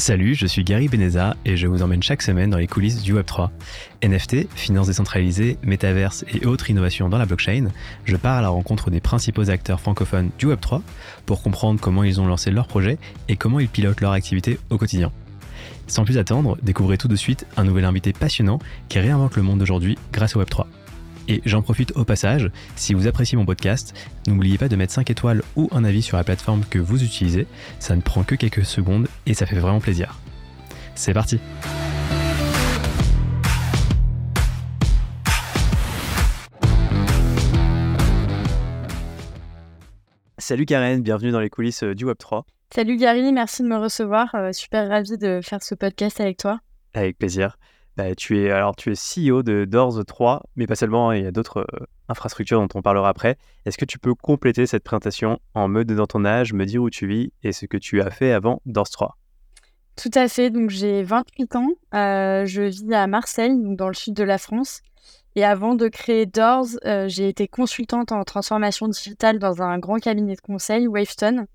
Salut, je suis Gary Beneza et je vous emmène chaque semaine dans les coulisses du Web3. NFT, finances décentralisées, métaverse et autres innovations dans la blockchain, je pars à la rencontre des principaux acteurs francophones du Web3 pour comprendre comment ils ont lancé leurs projets et comment ils pilotent leur activité au quotidien. Sans plus attendre, découvrez tout de suite un nouvel invité passionnant qui réinvente le monde d'aujourd'hui grâce au Web3. Et j'en profite au passage, si vous appréciez mon podcast, n'oubliez pas de mettre 5 étoiles ou un avis sur la plateforme que vous utilisez, ça ne prend que quelques secondes et ça fait vraiment plaisir. C'est parti Salut Karen, bienvenue dans les coulisses euh, du Web3. Salut Gary, merci de me recevoir. Euh, super ravi de faire ce podcast avec toi. Avec plaisir. Bah, tu es alors tu es CEO de Doors 3, mais pas seulement, hein, il y a d'autres euh, infrastructures dont on parlera après. Est-ce que tu peux compléter cette présentation en me donnant ton âge, me dire où tu vis et ce que tu as fait avant Doors 3 Tout à fait, donc j'ai 28 ans, euh, je vis à Marseille, donc dans le sud de la France. Et avant de créer Doors, euh, j'ai été consultante en transformation digitale dans un grand cabinet de conseil, Wavestone.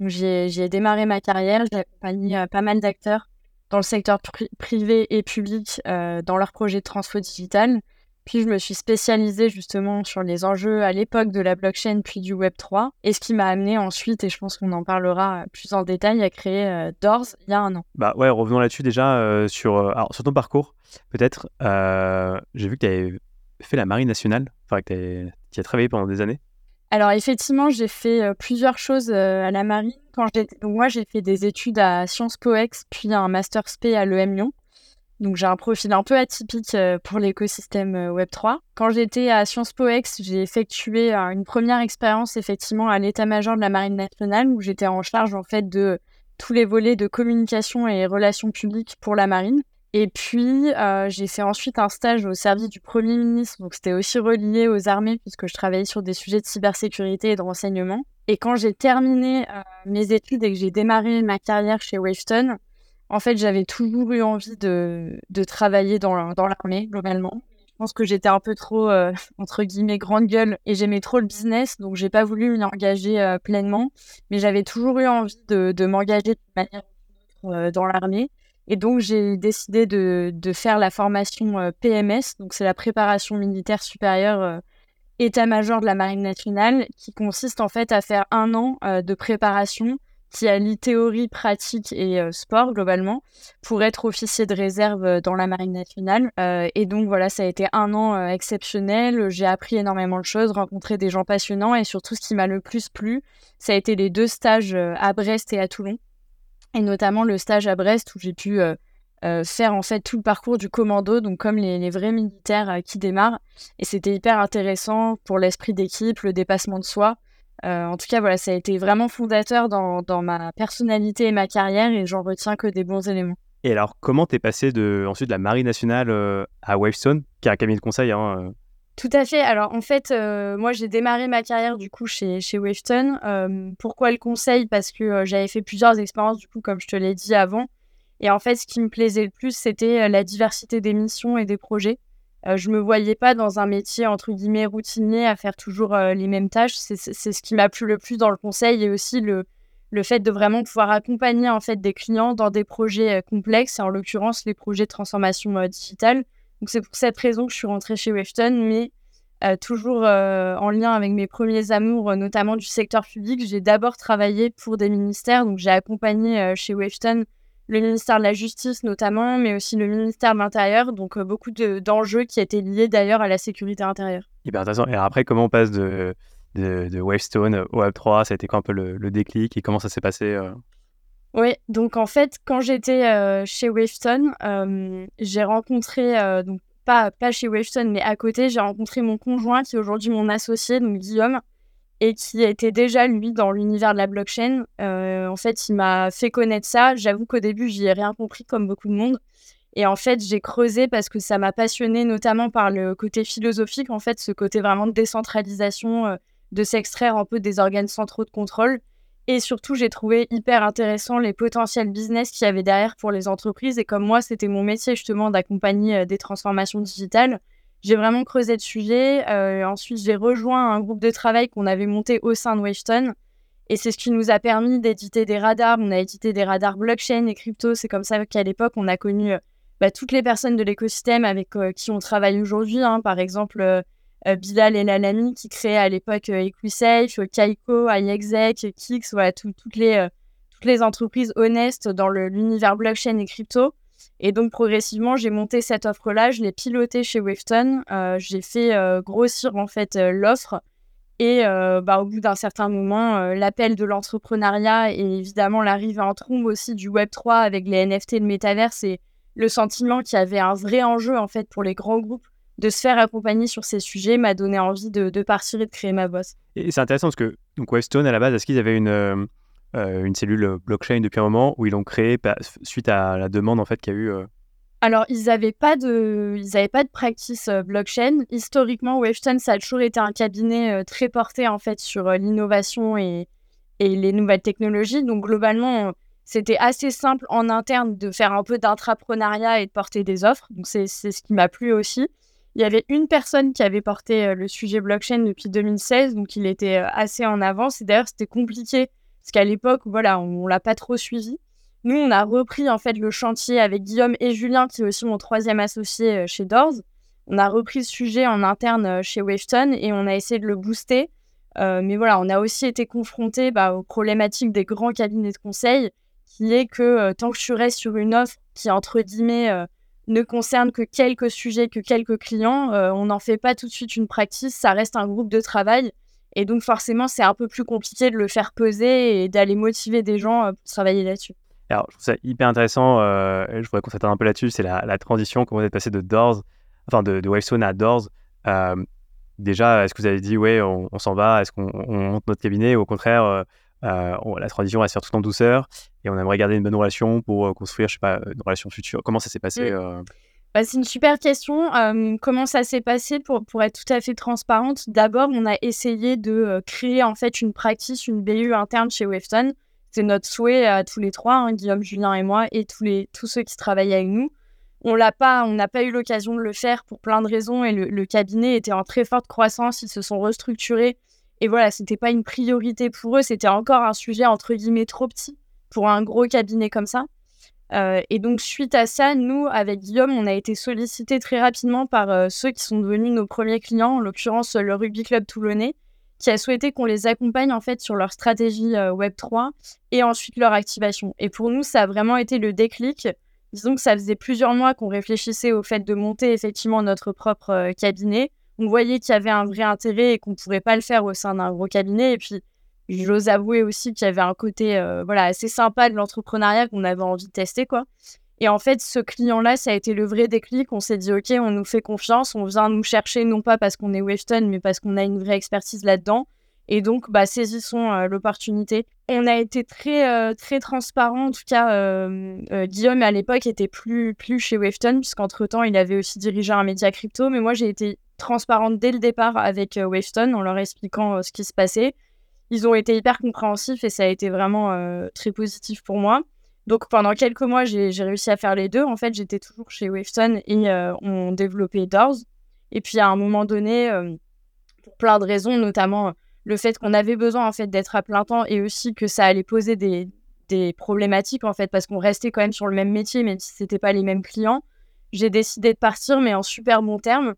J'ai démarré ma carrière, j'ai accompagné pas mal d'acteurs dans le secteur privé et public euh, dans leurs projets de transfo digital. Puis je me suis spécialisée justement sur les enjeux à l'époque de la blockchain puis du Web 3. Et ce qui m'a amené ensuite, et je pense qu'on en parlera plus en détail, à créer euh, Doors il y a un an. Bah ouais, revenons là-dessus déjà euh, sur, alors, sur ton parcours. Peut-être, j'ai vu que tu avais fait la Marine nationale, enfin que tu as travaillé pendant des années. Alors effectivement, j'ai fait plusieurs choses à la marine. Quand donc moi, j'ai fait des études à Sciences Po Ex, puis un master SP à l'EM Lyon. Donc j'ai un profil un peu atypique pour l'écosystème Web3. Quand j'étais à Sciences Po Ex, j'ai effectué une première expérience effectivement à l'état-major de la Marine nationale où j'étais en charge en fait de tous les volets de communication et relations publiques pour la marine. Et puis, euh, j'ai fait ensuite un stage au service du Premier ministre, donc c'était aussi relié aux armées, puisque je travaillais sur des sujets de cybersécurité et de renseignement. Et quand j'ai terminé euh, mes études et que j'ai démarré ma carrière chez Wavestone, en fait, j'avais toujours eu envie de, de travailler dans, dans l'armée, globalement. Je pense que j'étais un peu trop, euh, entre guillemets, grande gueule et j'aimais trop le business, donc j'ai pas voulu m'y engager pleinement. Mais j'avais toujours eu envie de, de m'engager de manière dans l'armée. Et donc, j'ai décidé de, faire la formation euh, PMS, donc c'est la préparation militaire supérieure euh, état-major de la Marine nationale, qui consiste en fait à faire un an euh, de préparation qui allie théorie, pratique et sport globalement pour être officier de réserve dans la Marine nationale. et donc voilà, ça a été un an exceptionnel. J'ai appris énormément de choses, rencontré des gens passionnants et surtout ce qui m'a le plus plu, ça a été les deux stages à Brest et à Toulon et notamment le stage à Brest où j'ai pu euh, euh, faire en fait tout le parcours du commando, donc comme les, vrais militaires euh, qui démarrent. Et c'était hyper intéressant pour l'esprit d'équipe, le dépassement de soi. en tout cas, voilà, ça a été vraiment fondateur dans, dans ma personnalité et ma carrière et j'en retiens que des bons éléments. Et alors, comment t'es passé de, ensuite de la Marine nationale à Wavestone, qui est un cabinet de conseil hein, tout à fait. Alors en fait, euh, moi j'ai démarré ma carrière du coup chez, chez. Euh, pourquoi le conseil? Parce que euh, j'avais fait plusieurs expériences du coup comme je te l'ai dit avant. Et en fait, ce qui me plaisait le plus, c'était la diversité des missions et des projets. je me voyais pas dans un métier entre guillemets routinier à faire toujours les mêmes tâches. C'est ce qui m'a plu le plus dans le conseil et aussi le, le fait de vraiment pouvoir accompagner en fait des clients dans des projets complexes, en l'occurrence les projets de transformation digitale c'est pour cette raison que je suis rentrée chez Wefton, mais euh, toujours euh, en lien avec mes premiers amours, euh, notamment du secteur public. J'ai d'abord travaillé pour des ministères, donc j'ai accompagné chez Wefton le ministère de la Justice notamment, mais aussi le ministère de l'Intérieur, donc beaucoup d'enjeux qui étaient liés d'ailleurs à la sécurité intérieure. Hyper intéressant. Et après, comment on passe de, de, de Wavestone au Web3 Ça a été quoi un peu le, le déclic? Et comment ça s'est passé oui, donc en fait, quand j'étais euh, chez Wavestone, euh, j'ai rencontré, euh, donc pas, pas chez Wavestone, mais à côté, j'ai rencontré mon conjoint qui est aujourd'hui mon associé, donc Guillaume, et qui était déjà, lui, dans l'univers de la blockchain. en fait, il m'a fait connaître ça. J'avoue qu'au début, j'y ai rien compris, comme beaucoup de monde. Et en fait, j'ai creusé parce que ça m'a passionné, notamment par le côté philosophique, en fait, ce côté vraiment de décentralisation, de s'extraire un peu des organes centraux de contrôle. Et surtout, j'ai trouvé hyper intéressant les potentiels business qu'il y avait derrière pour les entreprises. Et comme moi, c'était mon métier justement d'accompagner euh, des transformations digitales, j'ai vraiment creusé le sujet. Euh, ensuite, j'ai rejoint un groupe de travail qu'on avait monté au sein de Wavestone. Et c'est ce qui nous a permis d'éditer des radars. On a édité des radars blockchain et crypto. C'est comme ça qu'à l'époque, on a connu bah, toutes les personnes de l'écosystème avec qui on travaille aujourd'hui. Hein. Par exemple, Bilal et Lalami qui créaient à l'époque EquiSafe, Kaiko, iExec, Kix, voilà, toutes, les, toutes les entreprises honnêtes dans l'univers blockchain et crypto. Et donc, progressivement, j'ai monté cette offre-là, je l'ai pilotée chez Wafton, euh, j'ai fait euh, grossir en fait euh, l'offre. Et bah, au bout d'un certain moment, l'appel de l'entrepreneuriat et évidemment l'arrivée en trombe aussi du Web3 avec les NFT le métaverse et le sentiment qu'il y avait un vrai enjeu en fait pour les grands groupes de se faire accompagner sur ces sujets m'a donné envie de, de, partir et de créer ma bosse. Et c'est intéressant parce que donc Wavestone à la base, est-ce qu'ils avaient une euh, une cellule blockchain depuis un moment où ils l'ont créée suite à la demande en fait qu'il y a eu euh? Alors, ils n'avaient pas de, ils avaient pas de practice euh, blockchain. Historiquement, Wavestone, ça a toujours été un cabinet très porté en fait sur l'innovation et, et, les nouvelles technologies. Donc, globalement, c'était assez simple en interne de faire un peu d'intrapreneuriat et de porter des offres. Donc, c'est ce qui m'a plu aussi. Il y avait une personne qui avait porté le sujet blockchain depuis 2016, donc il était assez en avance. Et d'ailleurs, c'était compliqué parce qu'à l'époque, voilà, on, l'a pas trop suivi. Nous, on a repris en fait le chantier avec Guillaume et Julien, qui est aussi mon troisième associé euh, chez Doors. On a repris le sujet en interne euh, chez Wavestone et on a essayé de le booster. Euh, mais voilà, on a aussi été confronté bah, aux problématiques des grands cabinets de conseil, qui est que tant que tu restes sur une offre qui, entre guillemets, ne concerne que quelques sujets, que quelques clients, on n'en fait pas tout de suite une pratique, ça reste un groupe de travail. Et donc, forcément, c'est un peu plus compliqué de le faire peser et d'aller motiver des gens euh, pour travailler là-dessus. Alors, je trouve ça hyper intéressant. Euh, je voudrais qu'on s'attarde un peu là-dessus. C'est la, transition, comment vous êtes passé de Doors, enfin de, de Wavestone à Doors. Euh, déjà, est-ce que vous avez dit, ouais, on, s'en va Est-ce qu'on monte notre cabinet Ou au contraire, la transition va se faire tout en douceur et on aimerait garder une bonne relation pour construire, je sais pas, une relation future Comment ça s'est passé mmh. Bah, c'est une super question. comment ça s'est passé pour, pour être tout à fait transparente? D'abord, on a essayé de créer en fait une practice, une BU interne chez Wefton. C'est notre souhait à tous les trois, hein, Guillaume, Julien et moi, et tous, les, tous ceux qui travaillent avec nous. On l'a pas, on n'a pas eu l'occasion de le faire pour plein de raisons et le, cabinet était en très forte croissance. Ils se sont restructurés et voilà, c'était pas une priorité pour eux. C'était encore un sujet entre guillemets trop petit pour un gros cabinet comme ça. Euh, et donc, suite à ça, nous, avec Guillaume, on a été sollicités très rapidement par euh, ceux qui sont devenus nos premiers clients, en l'occurrence le Rugby Club Toulonnais, qui a souhaité qu'on les accompagne en fait sur leur stratégie euh, Web3 et ensuite leur activation. Et pour nous, ça a vraiment été le déclic. Disons que ça faisait plusieurs mois qu'on réfléchissait au fait de monter effectivement notre propre cabinet. On voyait qu'il y avait un vrai intérêt et qu'on ne pourrait pas le faire au sein d'un gros cabinet. Et puis, J'ose avouer aussi qu'il y avait un côté euh, voilà, assez sympa de l'entrepreneuriat qu'on avait envie de tester. quoi. Et en fait, ce client-là, ça a été le vrai déclic. On s'est dit, OK, on nous fait confiance, on vient nous chercher, non pas parce qu'on est Weston, mais parce qu'on a une vraie expertise là-dedans. Et donc, bah, saisissons euh, l'opportunité. On a été très, euh, très transparent. En tout cas, Guillaume, à l'époque, était plus, plus chez Wefton, puisqu'entre-temps, il avait aussi dirigé un média crypto. Mais moi, j'ai été transparente dès le départ avec Wefton en leur expliquant ce qui se passait ils ont été hyper compréhensifs et ça a été vraiment euh, très positif pour moi. Donc pendant quelques mois, j'ai réussi à faire les deux. En fait, j'étais toujours chez Wavestone et euh, on développait Doors. Et puis à un moment donné, euh, pour plein de raisons, notamment le fait qu'on avait besoin en fait d'être à plein temps et aussi que ça allait poser des, des problématiques en fait parce qu'on restait quand même sur le même métier même si c'était pas les mêmes clients. J'ai décidé de partir mais en super bon terme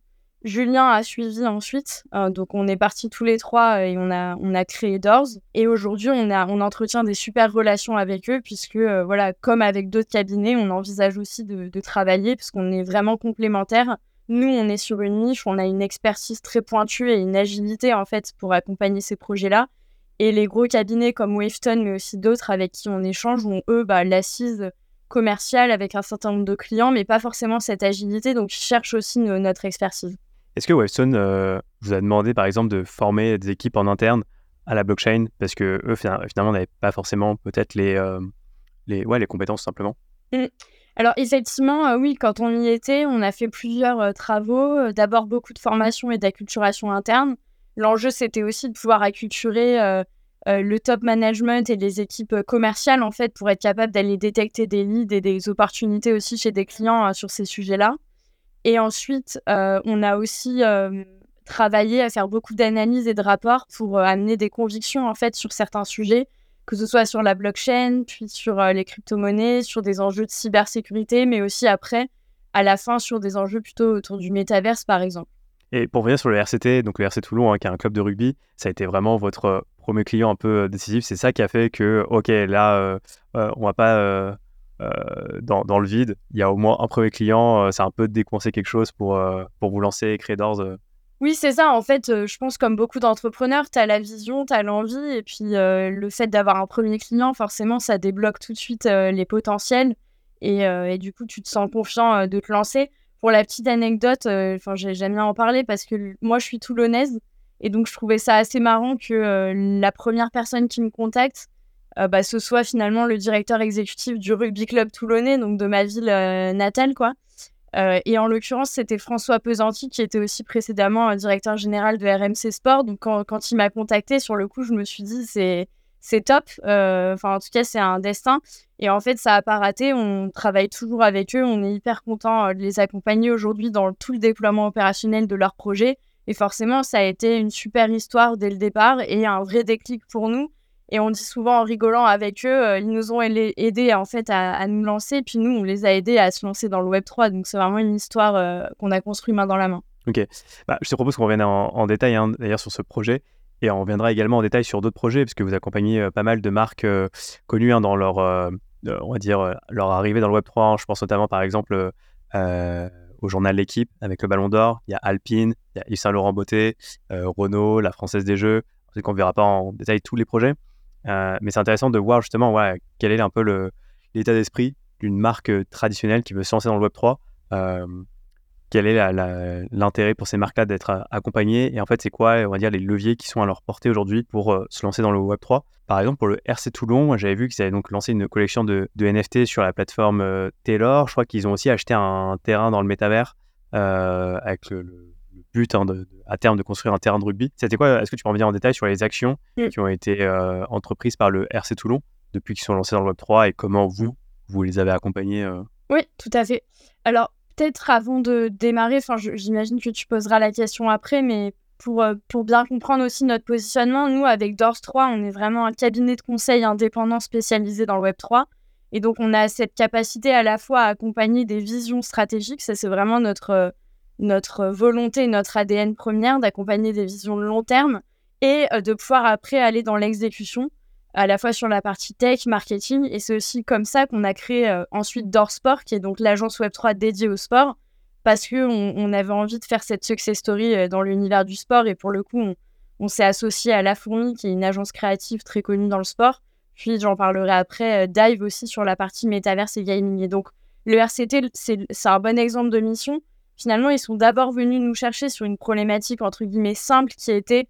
Julien a suivi ensuite. Euh, donc, on est partis tous les trois et on a, on a créé Doors. Et aujourd'hui, on, on entretient des super relations avec eux, puisque, euh, voilà, comme avec d'autres cabinets, on envisage aussi de, travailler, puisqu'on est vraiment complémentaires. Nous, on est sur une niche, on a une expertise très pointue et une agilité, en fait, pour accompagner ces projets-là. Et les gros cabinets comme Wavestone, mais aussi d'autres avec qui on échange, ont, eux, bah, l'assise commerciale avec un certain nombre de clients, mais pas forcément cette agilité. Donc, ils cherchent aussi notre expertise. Est-ce que Webstone euh, vous a demandé, par exemple, de former des équipes en interne à la blockchain parce que eux, finalement, n'avaient pas forcément peut-être les, euh, les, ouais, les compétences simplement? Mmh. Alors effectivement, euh, oui, quand on y était, on a fait plusieurs travaux. D'abord beaucoup de formation et d'acculturation interne. L'enjeu, c'était aussi de pouvoir acculturer le top management et les équipes commerciales, en fait, pour être capable d'aller détecter des leads et des opportunités aussi chez des clients sur ces sujets-là. Et ensuite, euh, on a aussi euh, travaillé à faire beaucoup d'analyses et de rapports pour amener des convictions en fait sur certains sujets, que ce soit sur la blockchain, puis sur les crypto-monnaies, sur des enjeux de cybersécurité, mais aussi après, à la fin, sur des enjeux plutôt autour du métaverse par exemple. Et pour revenir sur le RCT, donc le RC Toulon, hein, qui est un club de rugby, ça a été vraiment votre premier client un peu décisif. C'est ça qui a fait que, ok, là, on va pas euh, dans, dans, le vide. Il y a au moins un premier client, euh, c'est un peu décoincer quelque chose pour, euh, pour vous lancer et créer d'ores. Oui, c'est ça. En fait, je pense comme beaucoup d'entrepreneurs, tu as la vision, tu as l'envie, et puis le fait d'avoir un premier client, forcément, ça débloque tout de suite les potentiels, et, et, du coup, tu te sens confiant de te lancer. Pour la petite anecdote, enfin, j'aime bien en parler parce que moi, je suis toulonnaise, et donc je trouvais ça assez marrant que la première personne qui me contacte, euh, bah, ce soit finalement le directeur exécutif du rugby club toulonnais, donc de ma ville euh, natale, quoi. Euh, et en l'occurrence, c'était François Pesanti qui était aussi précédemment directeur général de RMC Sport. Donc quand, quand il m'a contacté, sur le coup, je me suis dit c'est c'est top. Enfin, en tout cas, c'est un destin. Et en fait, ça n'a pas raté. On travaille toujours avec eux. On est hyper content de les accompagner aujourd'hui dans tout le déploiement opérationnel de leur projet. Et forcément, ça a été une super histoire dès le départ et un vrai déclic pour nous. Et on dit souvent en rigolant avec eux, euh, ils nous ont aidés en fait à, nous lancer, puis nous, on les a aidés à se lancer dans le Web 3. Donc c'est vraiment une histoire euh, qu'on a construit main dans la main. Ok. Bah, je te propose qu'on revienne en, détail hein, d'ailleurs sur ce projet. Et on reviendra également en détail sur d'autres projets, puisque vous accompagnez euh, pas mal de marques connues hein, dans leur, on va dire, leur arrivée dans le Web 3. Hein. Je pense notamment par exemple au journal L'équipe avec le Ballon d'Or. Il y a Alpine, il y a Yves Saint Laurent Beauté, Renault, la Française des Jeux. On qu'on ne verra pas en détail tous les projets. Euh, mais c'est intéressant de voir justement ouais, quel est un peu l'état d'esprit d'une marque euh, traditionnelle qui veut se lancer dans le Web 3. Euh, quel est l'intérêt pour ces marques-là d'être accompagnées? Et en fait c'est quoi on va dire les leviers qui sont à leur portée aujourd'hui pour se lancer dans le Web 3 par exemple pour le RC Toulon j'avais vu qu'ils avaient donc lancé une collection de, NFT sur la plateforme Taylor. Je crois qu'ils ont aussi acheté un terrain dans le métavers avec le but hein, à terme de construire un terrain de rugby. C'était quoi Est-ce que tu peux revenir en détail sur les actions mm. qui ont été euh, entreprises par le RC Toulon depuis qu'ils sont lancés dans le Web 3 et comment vous, vous les avez accompagnés euh? Oui, tout à fait. Alors, peut-être avant de démarrer, j'imagine que tu poseras la question après, mais pour, euh, pour bien comprendre aussi notre positionnement, nous, avec Doors 3, on est vraiment un cabinet de conseil indépendant spécialisé dans le Web 3. Et donc, on a cette capacité à la fois à accompagner des visions stratégiques, ça c'est vraiment notre, notre volonté, notre ADN première d'accompagner des visions de long terme et euh, de pouvoir après aller dans l'exécution, à la fois sur la partie tech, marketing. Et c'est aussi comme ça qu'on a créé euh, ensuite Dorsport, qui est donc l'agence Web3 dédiée au sport, parce qu'on on avait envie de faire cette success story euh, dans l'univers du sport. Et pour le coup, on, s'est associé à La Fourmi, qui est une agence créative très connue dans le sport. Puis j'en parlerai après, Dive aussi sur la partie métaverse et gaming. Et donc, le RCT, c'est un bon exemple de mission finalement, ils sont d'abord venus nous chercher sur une problématique entre guillemets simple qui était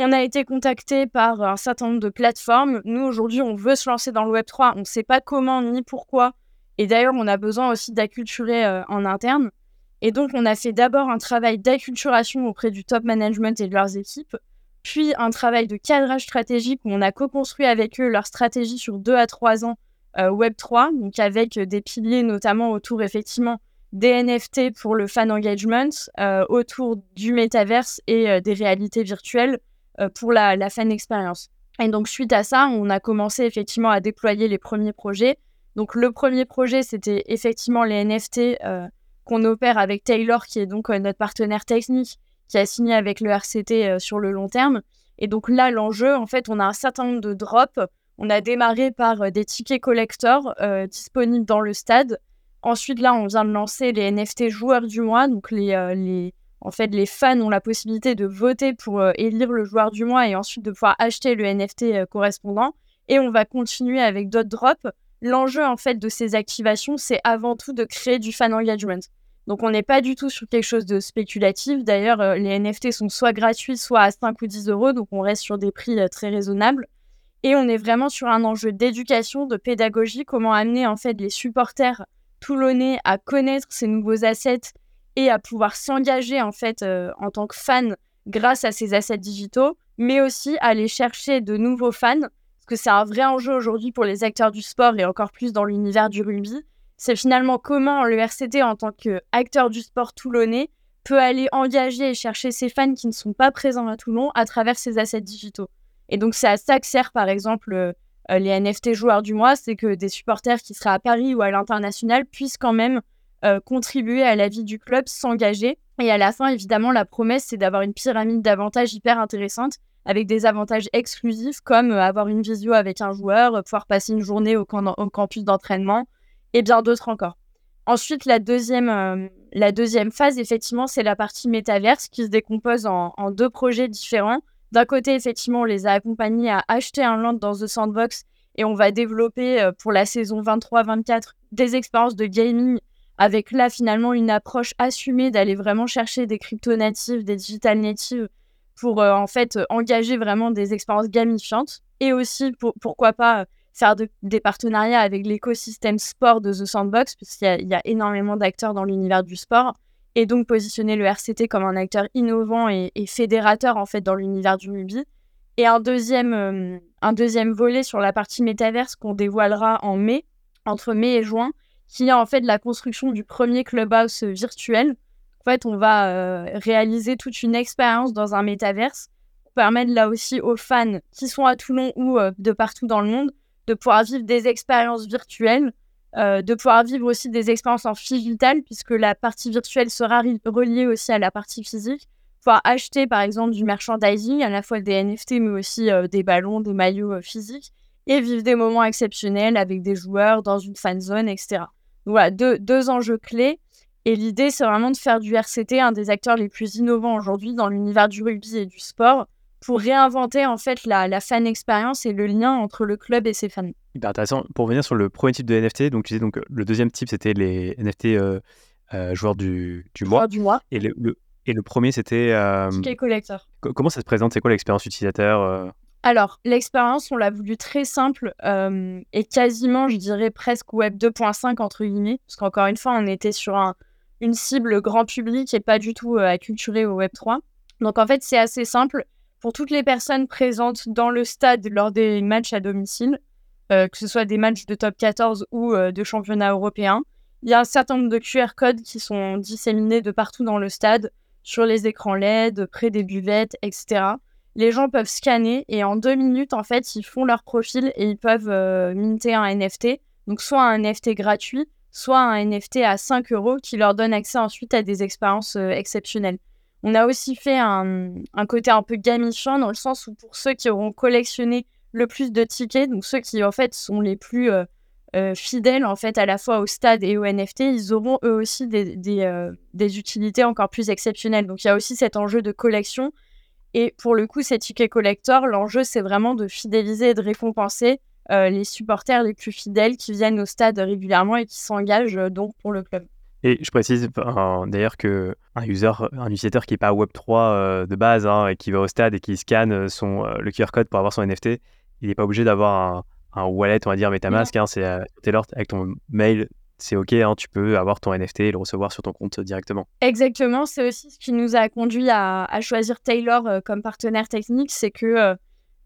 on a été contacté par un certain nombre de plateformes. Nous, aujourd'hui, on veut se lancer dans le Web3. On ne sait pas comment ni pourquoi. Et d'ailleurs, on a besoin aussi d'acculturer euh, en interne. Et donc, on a fait d'abord un travail d'acculturation auprès du top management et de leurs équipes, puis un travail de cadrage stratégique où on a co-construit avec eux leur stratégie sur deux à trois ans euh, Web3, donc avec des piliers notamment autour effectivement des NFT pour le fan engagement euh, autour du métaverse et euh, des réalités virtuelles euh, pour la, fan expérience. Et donc suite à ça, on a commencé effectivement à déployer les premiers projets. Donc le premier projet, c'était effectivement les NFT qu'on opère avec Taylor, qui est donc notre partenaire technique, qui a signé avec le RCT sur le long terme. Et donc là, l'enjeu, en fait, on a un certain nombre de drops. On a démarré par des tickets collector disponibles dans le stade Ensuite, là, on vient de lancer les NFT joueurs du mois. Donc, les, euh, les, en fait, les fans ont la possibilité de voter pour euh, élire le joueur du mois et ensuite de pouvoir acheter le NFT euh, correspondant. Et on va continuer avec d'autres drops. L'enjeu, en fait, de ces activations, c'est avant tout de créer du fan engagement. Donc, on n'est pas du tout sur quelque chose de spéculatif. D'ailleurs, les NFT sont soit gratuits, soit à 5 ou 10 euros. Donc, on reste sur des prix très raisonnables. Et on est vraiment sur un enjeu d'éducation, de pédagogie, comment amener, en fait, les supporters Toulonnais à connaître ces nouveaux assets et à pouvoir s'engager en fait euh, en tant que fan grâce à ces assets digitaux, mais aussi aller chercher de nouveaux fans, parce que c'est un vrai enjeu aujourd'hui pour les acteurs du sport et encore plus dans l'univers du rugby. C'est finalement comment le RCT en tant qu'acteur du sport toulonnais peut aller engager et chercher ses fans qui ne sont pas présents à Toulon à travers ses assets digitaux. Et donc, c'est à ça que sert, par exemple, euh, les NFT joueurs du mois, c'est que des supporters qui seraient à Paris ou à l'international puissent quand même euh, contribuer à la vie du club, s'engager. Et à la fin, évidemment, la promesse, c'est d'avoir une pyramide d'avantages hyper intéressante avec des avantages exclusifs comme euh, avoir une visio avec un joueur, pouvoir passer une journée au, campus d'entraînement et bien d'autres encore. Ensuite, la deuxième, la deuxième phase, effectivement, c'est la partie métaverse qui se décompose en, deux projets différents. D'un côté, effectivement, on les a accompagnés à acheter un land dans The Sandbox et on va développer euh, pour la saison 23-24 des expériences de gaming avec là finalement une approche assumée d'aller vraiment chercher des crypto natives, des digital natives pour euh, en fait engager vraiment des expériences gamifiantes et aussi pourquoi pas faire des partenariats avec l'écosystème sport de The Sandbox, puisqu'il y, a énormément d'acteurs dans l'univers du sport, et donc positionner le RCT comme un acteur innovant et, fédérateur en fait dans l'univers du rugby. Et un deuxième, euh, un deuxième volet sur la partie métaverse qu'on dévoilera en mai, entre mai et juin, qui est en fait la construction du premier clubhouse virtuel. En fait, on va euh, réaliser toute une expérience dans un métaverse pour permettre là aussi aux fans qui sont à Toulon ou euh, de partout dans le monde de pouvoir vivre des expériences virtuelles, euh, de pouvoir vivre aussi des expériences en digital, puisque la partie virtuelle sera reliée aussi à la partie physique. Pouvoir acheter par exemple du merchandising, à la fois des NFT, mais aussi euh, des ballons, des maillots euh, physiques, et vivre des moments exceptionnels avec des joueurs dans une fan zone, etc. Donc, voilà, deux, deux enjeux clés. Et l'idée, c'est vraiment de faire du RCT un des acteurs les plus innovants aujourd'hui dans l'univers du rugby et du sport, pour réinventer en fait la, fan expérience et le lien entre le club et ses fans. Hyper intéressant. Pour revenir sur le premier type de NFT, donc tu disais donc le deuxième type c'était les NFT euh, euh, joueurs du, du mois. du mois. Et le, et le premier c'était. Euh, collector. Comment ça se présente? C'est quoi l'expérience utilisateur euh? Alors, l'expérience, on l'a voulu très simple et quasiment, je dirais, presque Web 2.5 entre guillemets, parce qu'encore une fois, on était sur un, une cible grand public et pas du tout acculturée au Web 3. Donc en fait, c'est assez simple pour toutes les personnes présentes dans le stade lors des matchs à domicile, euh, que ce soit des matchs de top 14 ou euh, de championnat européen. Il y a un certain nombre de QR codes qui sont disséminés de partout dans le stade, sur les écrans LED, près des buvettes, etc. Les gens peuvent scanner et en deux minutes, en fait, ils font leur profil et ils peuvent euh, minter un NFT. Donc, soit un NFT gratuit, soit un NFT à 5 euros qui leur donne accès ensuite à des expériences exceptionnelles. On a aussi fait un, côté un peu gamifiant dans le sens où pour ceux qui auront collectionné le plus de tickets, donc ceux qui en fait sont les plus euh, euh, fidèles en fait à la fois au stade et au NFT, ils auront eux aussi des, des, euh, des, utilités encore plus exceptionnelles. Donc il y a aussi cet enjeu de collection. Et pour le coup, ces tickets collecteurs, l'enjeu c'est vraiment de fidéliser et de récompenser les supporters les plus fidèles qui viennent au stade régulièrement et qui s'engagent donc pour le club. Et je précise d'ailleurs que un user, un utilisateur qui n'est pas Web3 euh, de base hein, et qui va au stade et qui scanne euh, son, euh, le QR code pour avoir son NFT, il n'est pas obligé d'avoir un, wallet, on va dire MetaMask. Hein, c'est Taylor avec ton mail, c'est OK, hein, tu peux avoir ton NFT et le recevoir sur ton compte directement. Exactement, c'est aussi ce qui nous a conduit à, à choisir Taylor comme partenaire technique, c'est que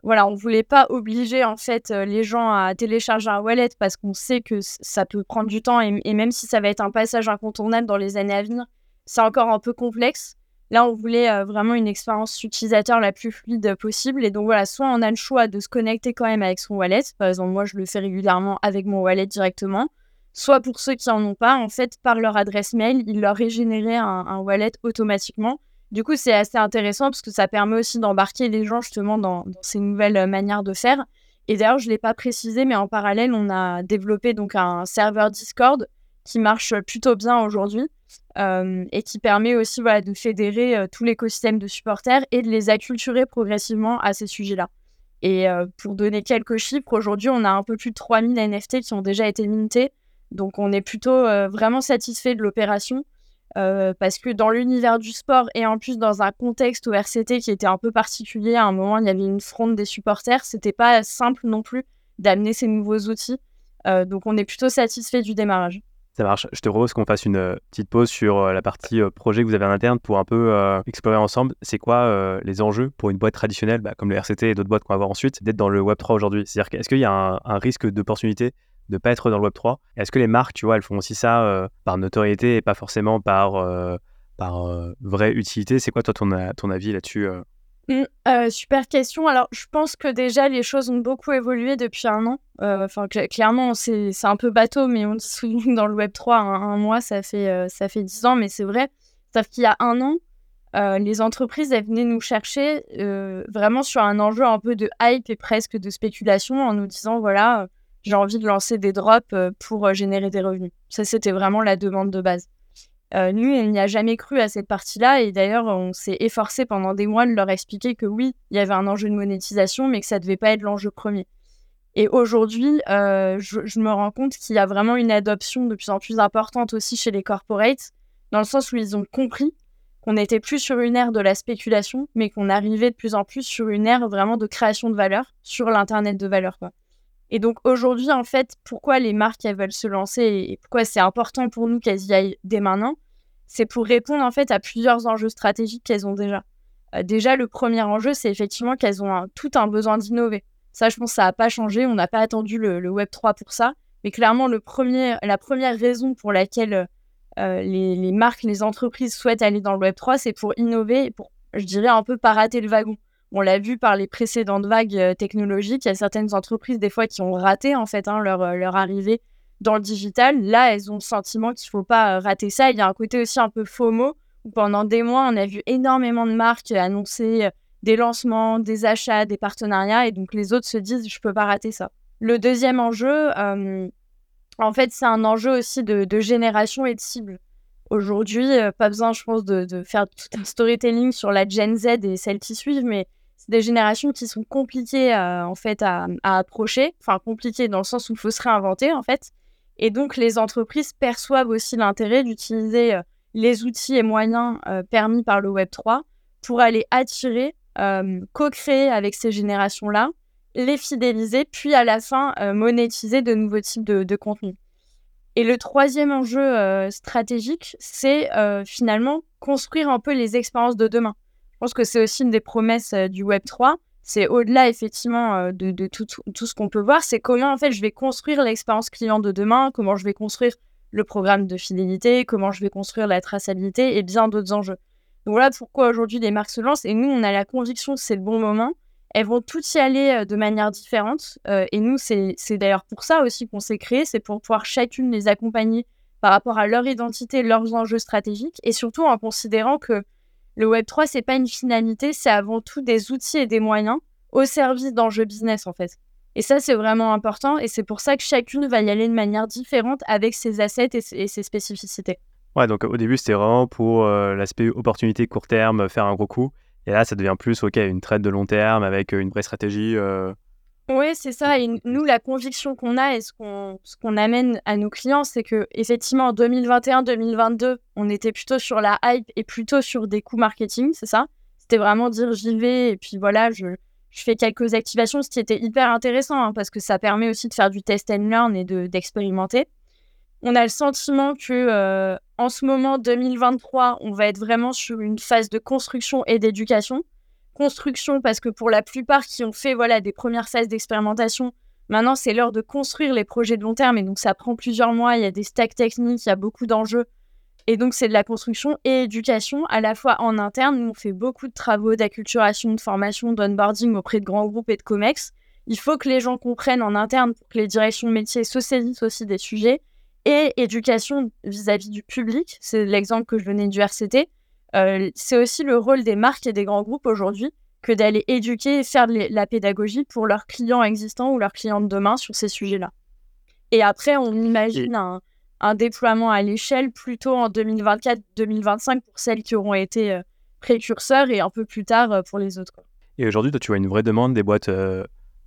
voilà, on voulait pas obliger en fait euh, les gens à télécharger un wallet parce qu'on sait que ça peut prendre du temps et, même si ça va être un passage incontournable dans les années à venir, c'est encore un peu complexe. Là, on voulait euh, vraiment une expérience utilisateur la plus fluide possible. Et donc voilà, soit on a le choix de se connecter quand même avec son wallet. Par exemple, moi, je le fais régulièrement avec mon wallet directement. Soit pour ceux qui n'en ont pas, en fait, par leur adresse mail, ils leur régénéraient un wallet automatiquement. Du coup, c'est assez intéressant parce que ça permet aussi d'embarquer les gens justement dans, ces nouvelles euh, manières de faire. Et d'ailleurs, je ne l'ai pas précisé, mais en parallèle, on a développé donc un serveur Discord qui marche plutôt bien aujourd'hui euh, et qui permet aussi de fédérer euh, tout l'écosystème de supporters et de les acculturer progressivement à ces sujets-là. Et pour donner quelques chiffres, aujourd'hui, on a un peu plus de 3000 NFT qui ont déjà été mintés. Donc, on est plutôt vraiment satisfait de l'opération. Euh, parce que dans l'univers du sport et en plus dans un contexte au RCT qui était un peu particulier, à un moment il y avait une fronde des supporters, c'était pas simple non plus d'amener ces nouveaux outils. Euh, donc on est plutôt satisfait du démarrage. Ça marche. Je te propose qu'on fasse une euh, petite pause sur la partie projet que vous avez en interne pour un peu explorer ensemble. C'est quoi les enjeux pour une boîte traditionnelle, bah, comme le RCT et d'autres boîtes qu'on va voir ensuite, d'être dans le Web3 aujourd'hui? C'est-à-dire est-ce qu'il y a un, un risque d'opportunité de pas être dans le Web 3. Est-ce que les marques, tu vois, elles font aussi ça euh, par notoriété et pas forcément par, euh, par vraie utilité? C'est quoi toi ton, ton avis là-dessus mmh, super question. Alors, je pense que déjà, les choses ont beaucoup évolué depuis un an. Enfin, clairement, c'est un peu bateau, mais on dit souvent dans le Web3, un, mois, ça fait, ça fait 10 ans, mais c'est vrai. Sauf qu'il y a un an, les entreprises, elles venaient nous chercher vraiment sur un enjeu un peu de hype et presque de spéculation en nous disant, voilà, j'ai envie de lancer des drops pour générer des revenus. Ça, c'était vraiment la demande de base. Euh, nous, on n'y a jamais cru à cette partie-là et d'ailleurs, on s'est efforcé pendant des mois de leur expliquer que oui, il y avait un enjeu de monétisation, mais que ça ne devait pas être l'enjeu premier. Et aujourd'hui, euh, je, me rends compte qu'il y a vraiment une adoption de plus en plus importante aussi chez les corporates, dans le sens où ils ont compris qu'on n'était plus sur une ère de la spéculation, mais qu'on arrivait de plus en plus sur une ère vraiment de création de valeur, sur l'Internet de valeur. Et donc aujourd'hui, en fait, pourquoi les marques elles veulent se lancer et pourquoi c'est important pour nous qu'elles y aillent dès maintenant c'est pour répondre en fait à plusieurs enjeux stratégiques qu'elles ont déjà. Euh, déjà, le premier enjeu, c'est effectivement qu'elles ont tout un besoin d'innover. Ça, je pense, ça n'a pas changé. On n'a pas attendu le, Web 3 pour ça. Mais clairement, le la première raison pour laquelle euh, les, marques, les entreprises souhaitent aller dans le Web 3, c'est pour innover pour, je dirais, un peu pas rater le wagon. On l'a vu par les précédentes vagues euh, technologiques. Il y a certaines entreprises, des fois, qui ont raté en fait hein, leur, leur arrivée dans le digital, là, elles ont le sentiment qu'il ne faut pas euh, rater ça. Il y a un côté aussi un peu FOMO, où pendant des mois, on a vu énormément de marques annoncer euh, des lancements, des achats, des partenariats, et donc les autres se disent, je ne peux pas rater ça. Le deuxième enjeu, euh, en fait, c'est un enjeu aussi de, génération et de cible. Aujourd'hui, pas besoin, je pense, de, faire tout un storytelling sur la Gen Z et celles qui suivent, mais des générations qui sont compliquées en fait à, approcher, enfin compliquées dans le sens où il faut se réinventer en fait. Et donc, les entreprises perçoivent aussi l'intérêt d'utiliser euh, les outils et moyens euh, permis par le Web3 pour aller attirer, euh, co-créer avec ces générations-là, les fidéliser, puis à la fin monétiser de nouveaux types de, contenus. Et le troisième enjeu stratégique, c'est finalement construire un peu les expériences de demain. Je pense que c'est aussi une des promesses du Web3, c'est au-delà effectivement euh, de, tout, ce qu'on peut voir, c'est comment en fait je vais construire l'expérience client de demain, comment je vais construire le programme de fidélité, comment je vais construire la traçabilité et bien d'autres enjeux. Donc voilà pourquoi aujourd'hui les marques se lancent et nous on a la conviction que c'est le bon moment. Elles vont toutes y aller euh, de manière différente euh, et nous c'est d'ailleurs pour ça aussi qu'on s'est créé, c'est pour pouvoir chacune les accompagner par rapport à leur identité, leurs enjeux stratégiques et surtout en considérant que le Web3, c'est pas une finalité, c'est avant tout des outils et des moyens au service d'enjeux business, en fait. Et ça, c'est vraiment important. Et c'est pour ça que chacune va y aller de manière différente avec ses assets et ses, spécificités. Ouais, donc au début, c'était vraiment pour euh, l'aspect opportunité court terme, faire un gros coup. Et là, ça devient plus, OK, une traite de long terme avec une vraie stratégie. Euh, oui, c'est ça. Et nous, la conviction qu'on a et ce qu'on amène à nos clients, c'est que effectivement, en 2021-2022, on était plutôt sur la hype et plutôt sur des coûts marketing, c'est ça? C'était vraiment dire j'y vais et puis voilà, je, je, fais quelques activations, ce qui était hyper intéressant hein, parce que ça permet aussi de faire du test and learn et d'expérimenter. on a le sentiment que euh, en ce moment 2023, on va être vraiment sur une phase de construction et d'éducation construction, parce que pour la plupart qui ont fait voilà, des premières phases d'expérimentation, maintenant c'est l'heure de construire les projets de long terme, et donc ça prend plusieurs mois, il y a des stacks techniques, il y a beaucoup d'enjeux, et donc c'est de la construction et éducation, à la fois en interne, nous on fait beaucoup de travaux d'acculturation, de formation, d'onboarding auprès de grands groupes et de COMEX. Il faut que les gens comprennent en interne pour que les directions métiers se saisissent aussi des sujets. Et éducation vis-à-vis -vis du public, c'est l'exemple que je venais du RCT. Euh, c'est aussi le rôle des marques et des grands groupes aujourd'hui que d'aller éduquer et faire de la pédagogie pour leurs clients existants ou leurs clients de demain sur ces sujets-là. Et après, on imagine un, déploiement à l'échelle plutôt en 2024-2025 pour celles qui auront été euh, précurseurs et un peu plus tard euh, pour les autres. Et aujourd'hui, toi, tu vois une vraie demande des boîtes euh,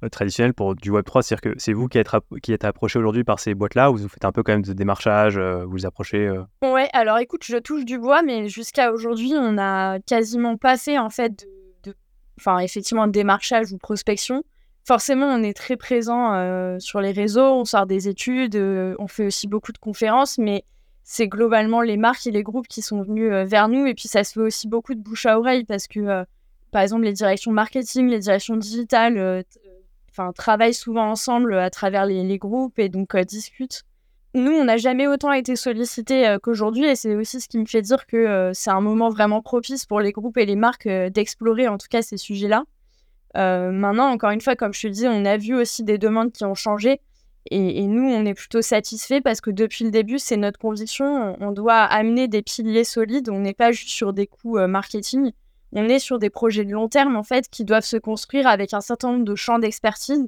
traditionnel pour du Web3 C'est-à-dire que c'est vous qui êtes, qui êtes approché aujourd'hui par ces boîtes-là ou vous faites un peu quand même de démarchage, euh, vous les approchez euh? Ouais, alors écoute, je touche du bois, mais jusqu'à aujourd'hui, on a quasiment passé en fait de, enfin effectivement, démarchage ou prospection. Forcément, on est très présent sur les réseaux, on sort des études, on fait aussi beaucoup de conférences, mais c'est globalement les marques et les groupes qui sont venus vers nous. Et puis, ça se fait aussi beaucoup de bouche à oreille parce que, par exemple, les directions marketing, les directions digitales enfin, travaillent souvent ensemble à travers les, groupes et donc euh, discutent. nous, on n'a jamais autant été sollicités qu'aujourd'hui et c'est aussi ce qui me fait dire que c'est un moment vraiment propice pour les groupes et les marques d'explorer en tout cas ces sujets-là. maintenant, encore une fois, comme je te dis, on a vu aussi des demandes qui ont changé. Et, nous, on est plutôt satisfait parce que depuis le début, c'est notre conviction. On doit amener des piliers solides. On n'est pas juste sur des coûts marketing. On est sur des projets de long terme, en fait, qui doivent se construire avec un certain nombre de champs d'expertise.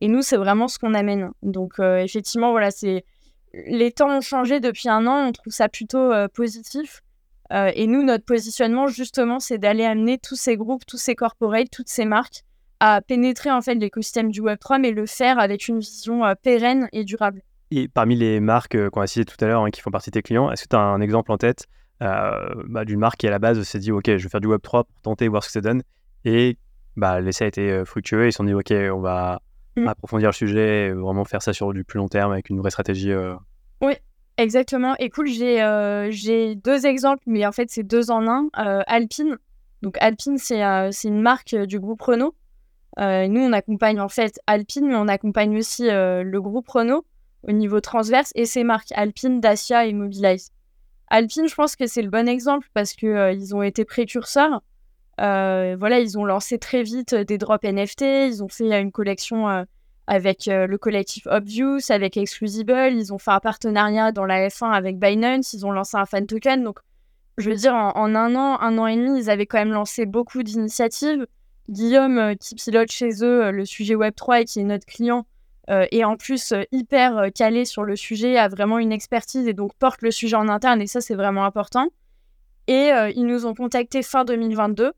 Et nous, c'est vraiment ce qu'on amène. Donc, effectivement, voilà, c'est les temps ont changé depuis un an, on trouve ça plutôt euh, positif. Euh, et nous, notre positionnement, justement, c'est d'aller amener tous ces groupes, tous ces corporates, toutes ces marques à pénétrer en fait l'écosystème du Web3, mais le faire avec une vision euh, pérenne et durable. Et parmi les marques qu'on a citées tout à l'heure, hein, qui font partie de tes clients, est-ce que tu as un exemple en tête bah, d'une marque qui à la base s'est dit, OK, je vais faire du Web3 pour tenter, voir ce que ça donne, et bah, l'essai a été fructueux, ils se sont dit, OK, on va Mm. approfondir le sujet, vraiment faire ça sur du plus long terme avec une vraie stratégie. Euh. Oui, exactement. Et cool, euh, j'ai deux exemples, mais en fait, c'est deux en un. Euh, Alpine. Donc, Alpine, c'est une marque du groupe Renault. nous, on accompagne en fait Alpine, mais on accompagne aussi le groupe Renault au niveau transverse et ses marques Alpine, Dacia et Mobilize. Alpine, je pense que c'est le bon exemple parce qu'ils ont été précurseurs. Euh, voilà, ils ont lancé très vite euh, des drops NFT, ils ont fait une collection euh, avec le collectif Obvious, avec Exclusible, ils ont fait un partenariat dans la F1 avec Binance, ils ont lancé un fan token. Donc, je veux dire, en, un an, un an et demi, ils avaient quand même lancé beaucoup d'initiatives. Guillaume, qui pilote chez eux le sujet Web3 et qui est notre client, et en plus hyper calé sur le sujet, a vraiment une expertise et donc porte le sujet en interne, et ça, c'est vraiment important. Et ils nous ont contacté fin 2022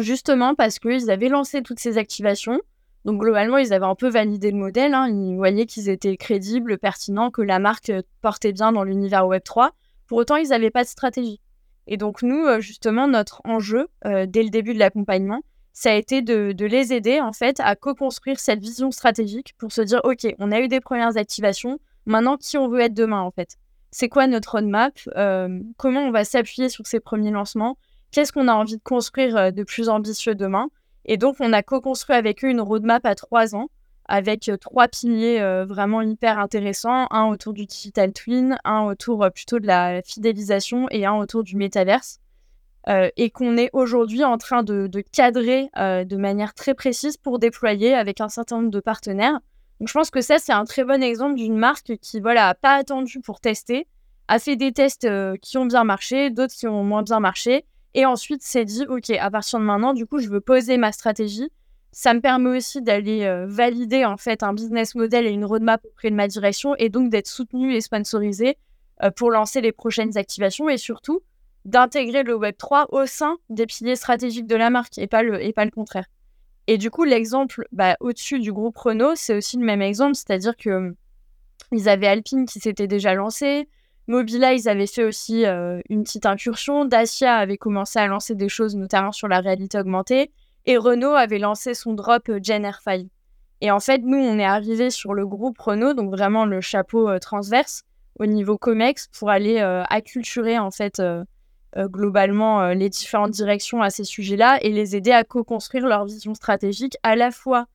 justement parce qu'ils avaient lancé toutes ces activations. Donc globalement, ils avaient un peu validé le modèle. Hein. Ils voyaient qu'ils étaient crédibles, pertinents, que la marque euh, portait bien dans l'univers Web3. Pour autant, ils n'avaient pas de stratégie. Et donc nous, euh, justement, notre enjeu, euh, dès le début de l'accompagnement, ça a été de, les aider en fait à co-construire cette vision stratégique pour se dire, OK, on a eu des premières activations, maintenant qui on veut être demain en fait? C'est quoi notre roadmap? Comment on va s'appuyer sur ces premiers lancements? Qu'est-ce qu'on a envie de construire euh, de plus ambitieux demain? Et donc, on a co-construit avec eux une roadmap à trois ans avec euh, trois piliers euh, vraiment hyper intéressants, un autour du digital twin, un autour plutôt de la fidélisation et un autour du métaverse. Et qu'on est aujourd'hui en train de, cadrer de manière très précise pour déployer avec un certain nombre de partenaires. Donc je pense que ça, c'est un très bon exemple d'une marque qui voilà, pas attendu pour tester, a fait des tests qui ont bien marché, d'autres qui ont moins bien marché, et ensuite, c'est dit, OK, à partir de maintenant, du coup, je veux poser ma stratégie. Ça me permet aussi d'aller euh, valider en fait un business model et une roadmap auprès de ma direction et donc d'être soutenu et sponsorisé euh, pour lancer les prochaines activations et surtout d'intégrer le Web3 au sein des piliers stratégiques de la marque et pas le, et pas le contraire. Et du coup, l'exemple bah, au-dessus du groupe Renault, c'est aussi le même exemple, c'est-à-dire que hum, ils avaient Alpine qui s'était déjà lancé, Mobilize avait fait aussi euh, une petite incursion. Dacia avait commencé à lancer des choses, notamment sur la réalité augmentée. Et Renault avait lancé son drop euh, Gen R5. Et en fait, nous, on est arrivé sur le groupe Renault, donc vraiment le chapeau euh, transverse au niveau COMEX pour aller acculturer en fait globalement les différentes directions à ces sujets-là et les aider à co-construire leur vision stratégique à la fois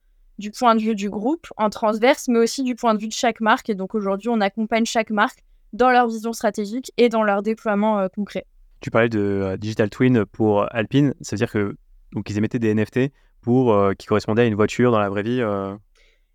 du point de vue du groupe en transverse, mais aussi du point de vue de chaque marque. Et donc aujourd'hui, on accompagne chaque marque dans leur vision stratégique et dans leur déploiement euh, concret. Tu parlais de euh, Digital Twin pour Alpine, ça veut dire que donc ils émettaient des NFT pour euh, qui correspondaient à une voiture dans la vraie vie.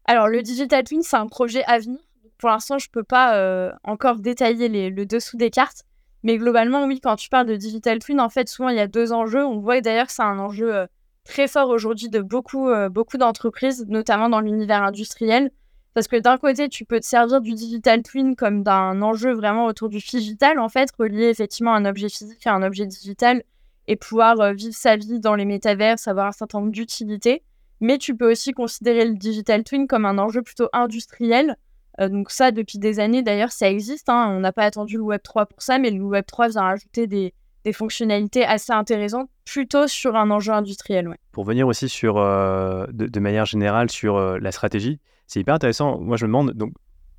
Alors le Digital Twin, c'est un projet à venir. Pour l'instant, je peux pas encore détailler les, le dessous des cartes, mais globalement, oui, quand tu parles de Digital Twin, en fait, souvent il y a deux enjeux. On voit d'ailleurs que c'est un enjeu très fort aujourd'hui de beaucoup, beaucoup d'entreprises, notamment dans l'univers industriel. Parce que d'un côté, tu peux te servir du digital twin comme d'un enjeu vraiment autour du digital, en fait, relié effectivement un objet physique à un objet digital et pouvoir euh, vivre sa vie dans les métavers, avoir un certain nombre d'utilités. Mais tu peux aussi considérer le digital twin comme un enjeu plutôt industriel. Euh, donc ça, depuis des années, d'ailleurs, ça existe. Hein. On n'a pas attendu le Web 3 pour ça, mais le Web 3 vient ajouter des, fonctionnalités assez intéressantes, plutôt sur un enjeu industriel. Pour venir aussi sur, euh, de, manière générale sur la stratégie, c'est hyper intéressant. Moi, je me demande, donc,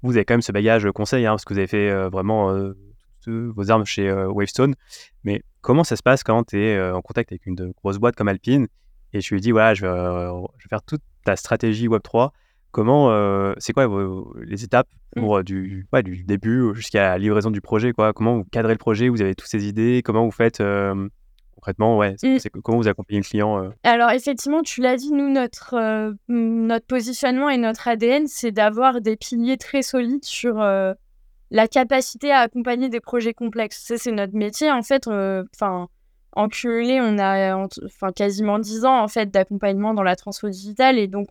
vous avez quand même ce bagage conseil, hein, parce que vous avez fait euh, vraiment euh, vos armes chez euh, Wavestone. Mais comment ça se passe quand tu es en contact avec une grosse boîte comme Alpine et tu lui dis, voilà, je vais, je vais faire toute ta stratégie Web3 comment, c'est quoi les étapes mmh. pour du, du début jusqu'à la livraison du projet quoi? Comment vous cadrez le projet? Vous avez toutes ces idées? Comment vous faites concrètement ouais, mmh. Comment vous accompagnez le client Alors effectivement, tu l'as dit, nous, notre, notre positionnement et notre ADN, c'est d'avoir des piliers très solides sur la capacité à accompagner des projets complexes. Ça, c'est notre métier en fait. Enfin en cumulé, on a enfin, quasiment 10 ans en fait d'accompagnement dans la transfo digitale et donc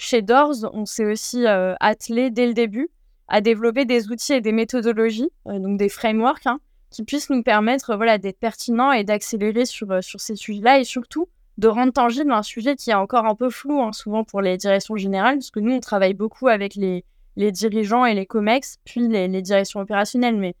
chez Doors, on s'est aussi euh, attelé dès le début à développer des outils et des méthodologies, euh, donc des frameworks, hein, qui puissent nous permettre voilà, d'être pertinents et d'accélérer sur, euh, sur ces sujets-là et surtout de rendre tangible un sujet qui est encore un peu flou, hein, souvent pour les directions générales, parce que nous, on travaille beaucoup avec les, les dirigeants et les COMEX, puis les, directions opérationnelles. Mais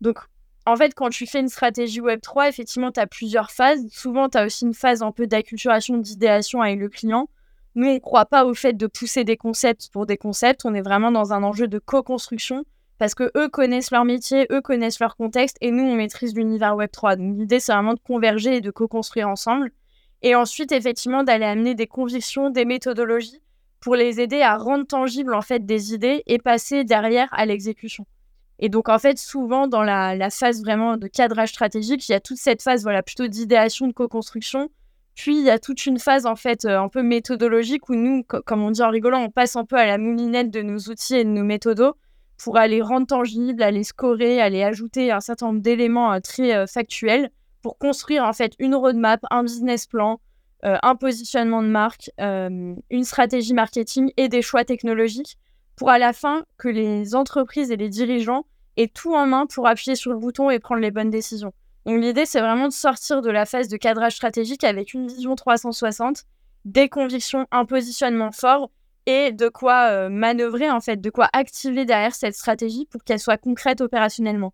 donc, en fait, quand tu fais une stratégie Web3, effectivement, tu as plusieurs phases. Souvent, tu as aussi une phase un peu d'acculturation, d'idéation avec le client. Nous, on ne croit pas au fait de pousser des concepts pour des concepts. On est vraiment dans un enjeu de co-construction parce que eux connaissent leur métier, eux connaissent leur contexte et nous, on maîtrise l'univers Web3. Donc, l'idée, c'est vraiment de converger et de co-construire ensemble. Et ensuite, effectivement, d'aller amener des convictions, des méthodologies pour les aider à rendre tangibles en fait des idées et passer derrière à l'exécution. Et donc, en fait, souvent, dans la, phase vraiment de cadrage stratégique, il y a toute cette phase voilà, plutôt d'idéation, de co-construction. Puis, il y a toute une phase, en fait, euh, un peu méthodologique où nous, comme on dit en rigolant, on passe un peu à la moulinette de nos outils et de nos méthodos pour aller rendre tangible, aller scorer, aller ajouter un certain nombre d'éléments euh, très euh, factuels pour construire, en fait, une roadmap, un business plan, un positionnement de marque, une stratégie marketing et des choix technologiques pour à la fin que les entreprises et les dirigeants aient tout en main pour appuyer sur le bouton et prendre les bonnes décisions. L'idée, c'est vraiment de sortir de la phase de cadrage stratégique avec une vision 360, des convictions, un positionnement fort et de quoi euh, manœuvrer en fait, de quoi activer derrière cette stratégie pour qu'elle soit concrète opérationnellement.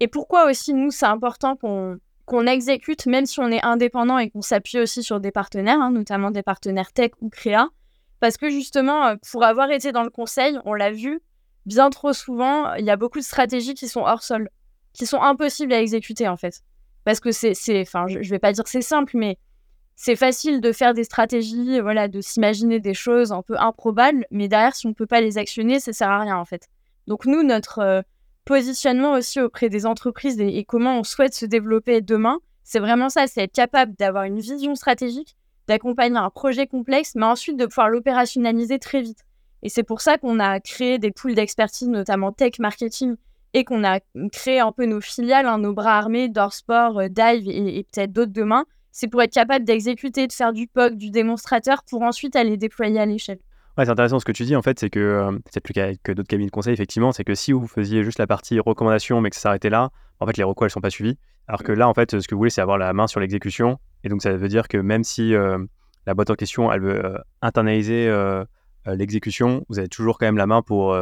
Et pourquoi aussi nous, c'est important qu'on exécute, même si on est indépendant et qu'on s'appuie aussi sur des partenaires, hein, notamment des partenaires tech ou créa, parce que justement, euh, pour avoir été dans le conseil, on l'a vu, bien trop souvent, il y a beaucoup de stratégies qui sont hors sol, qui sont impossibles à exécuter en fait. Parce que c'est, enfin, je, ne vais pas dire c'est simple, mais c'est facile de faire des stratégies, voilà, de s'imaginer des choses un peu improbables, mais derrière, si on ne peut pas les actionner, ça sert à rien en fait. Donc nous, notre euh, positionnement aussi auprès des entreprises et, comment on souhaite se développer demain, c'est vraiment ça, c'est être capable d'avoir une vision stratégique, d'accompagner un projet complexe, mais ensuite de pouvoir l'opérationnaliser très vite. Et c'est pour ça qu'on a créé des pools d'expertise, notamment tech marketing, et qu'on a créé un peu nos filiales, hein, nos bras armés, Dorsport, euh, Dive et, peut-être d'autres demain. C'est pour être capable d'exécuter, de faire du POC, du démonstrateur, pour ensuite aller déployer à l'échelle. Ouais, c'est intéressant ce que tu dis en fait, c'est que euh, c'est plus que d'autres cabinets de conseil, effectivement, c'est que si vous faisiez juste la partie recommandation mais que ça s'arrêtait là, en fait les recours elles sont pas suivies. Alors que là, en fait, ce que vous voulez, c'est avoir la main sur l'exécution et donc, ça veut dire que même si euh, la boîte en question, elle veut euh, internaliser l'exécution, vous avez toujours quand même la main pour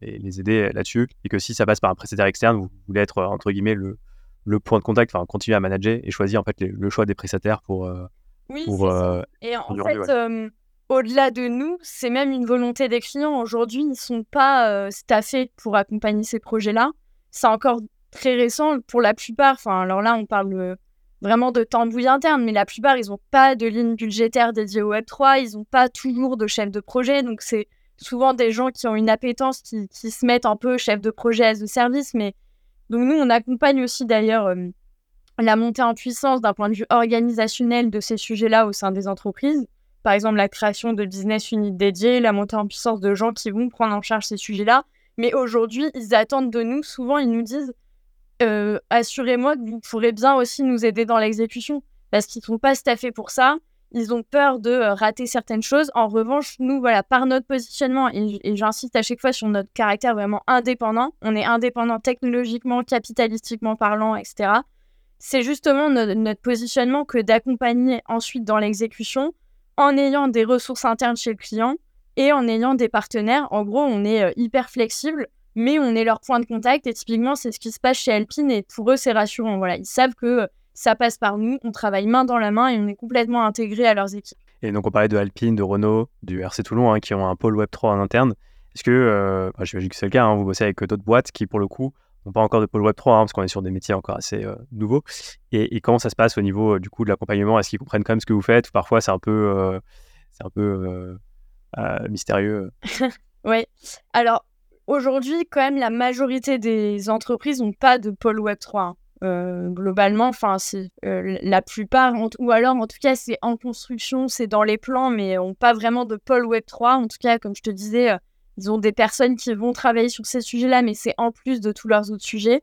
les aider là-dessus. Et que si ça passe par un prestataire externe, vous voulez être, entre guillemets, le, le point de contact, enfin, continuer à manager et choisir en fait le choix des prestataires pour. oui, pour, Et en fait, au-delà de nous, c'est même une volonté des clients. Aujourd'hui, ils ne sont pas staffés pour accompagner ces projets-là. C'est encore très récent pour la plupart. Enfin, alors là, on parle vraiment de tambouille interne, mais la plupart, ils n'ont pas de ligne budgétaire dédiée au Web3, ils n'ont pas toujours de chef de projet, donc c'est souvent des gens qui ont une appétence, qui, se mettent un peu chef de projet as de service, mais donc nous, on accompagne aussi d'ailleurs euh, la montée en puissance d'un point de vue organisationnel de ces sujets-là au sein des entreprises. Par exemple, la création de business units dédiés, la montée en puissance de gens qui vont prendre en charge ces sujets-là. Mais aujourd'hui, ils attendent de nous, souvent, ils nous disent euh, assurez-moi que vous pourrez bien aussi nous aider dans l'exécution. Parce qu'ils ne sont pas staffés pour ça. Ils ont peur de euh, rater certaines choses. En revanche, nous, voilà, par notre positionnement, et, j'insiste à chaque fois sur notre caractère vraiment indépendant, on est indépendant technologiquement, capitalistiquement parlant, etc. C'est justement notre positionnement que d'accompagner ensuite dans l'exécution en ayant des ressources internes chez le client et en ayant des partenaires. En gros, on est euh, hyper flexible mais on est leur point de contact et typiquement c'est ce qui se passe chez Alpine et pour eux c'est rassurant. Voilà, ils savent que ça passe par nous, on travaille main dans la main et on est complètement intégré à leurs équipes. Et donc on parlait de Alpine, de Renault, du RC Toulon hein, qui ont un pôle Web3 en interne. Est-ce que, euh, bah, j'imagine que c'est le cas, hein, vous bossez avec d'autres boîtes qui pour le coup n'ont pas encore de pôle Web3 hein, parce qu'on est sur des métiers encore assez euh, nouveaux. Et, comment ça se passe au niveau euh, du coup de l'accompagnement? Est-ce qu'ils comprennent quand même ce que vous faites ou parfois c'est un peu, c'est un peu mystérieux? oui. Alors, aujourd'hui, quand même, la majorité des entreprises n'ont pas de pôle Web3. Hein. globalement, enfin, c'est la plupart, ou alors en tout cas, c'est en construction, c'est dans les plans, mais n'ont pas vraiment de pôle Web3. En tout cas, comme je te disais, ils ont des personnes qui vont travailler sur ces sujets-là, mais c'est en plus de tous leurs autres sujets.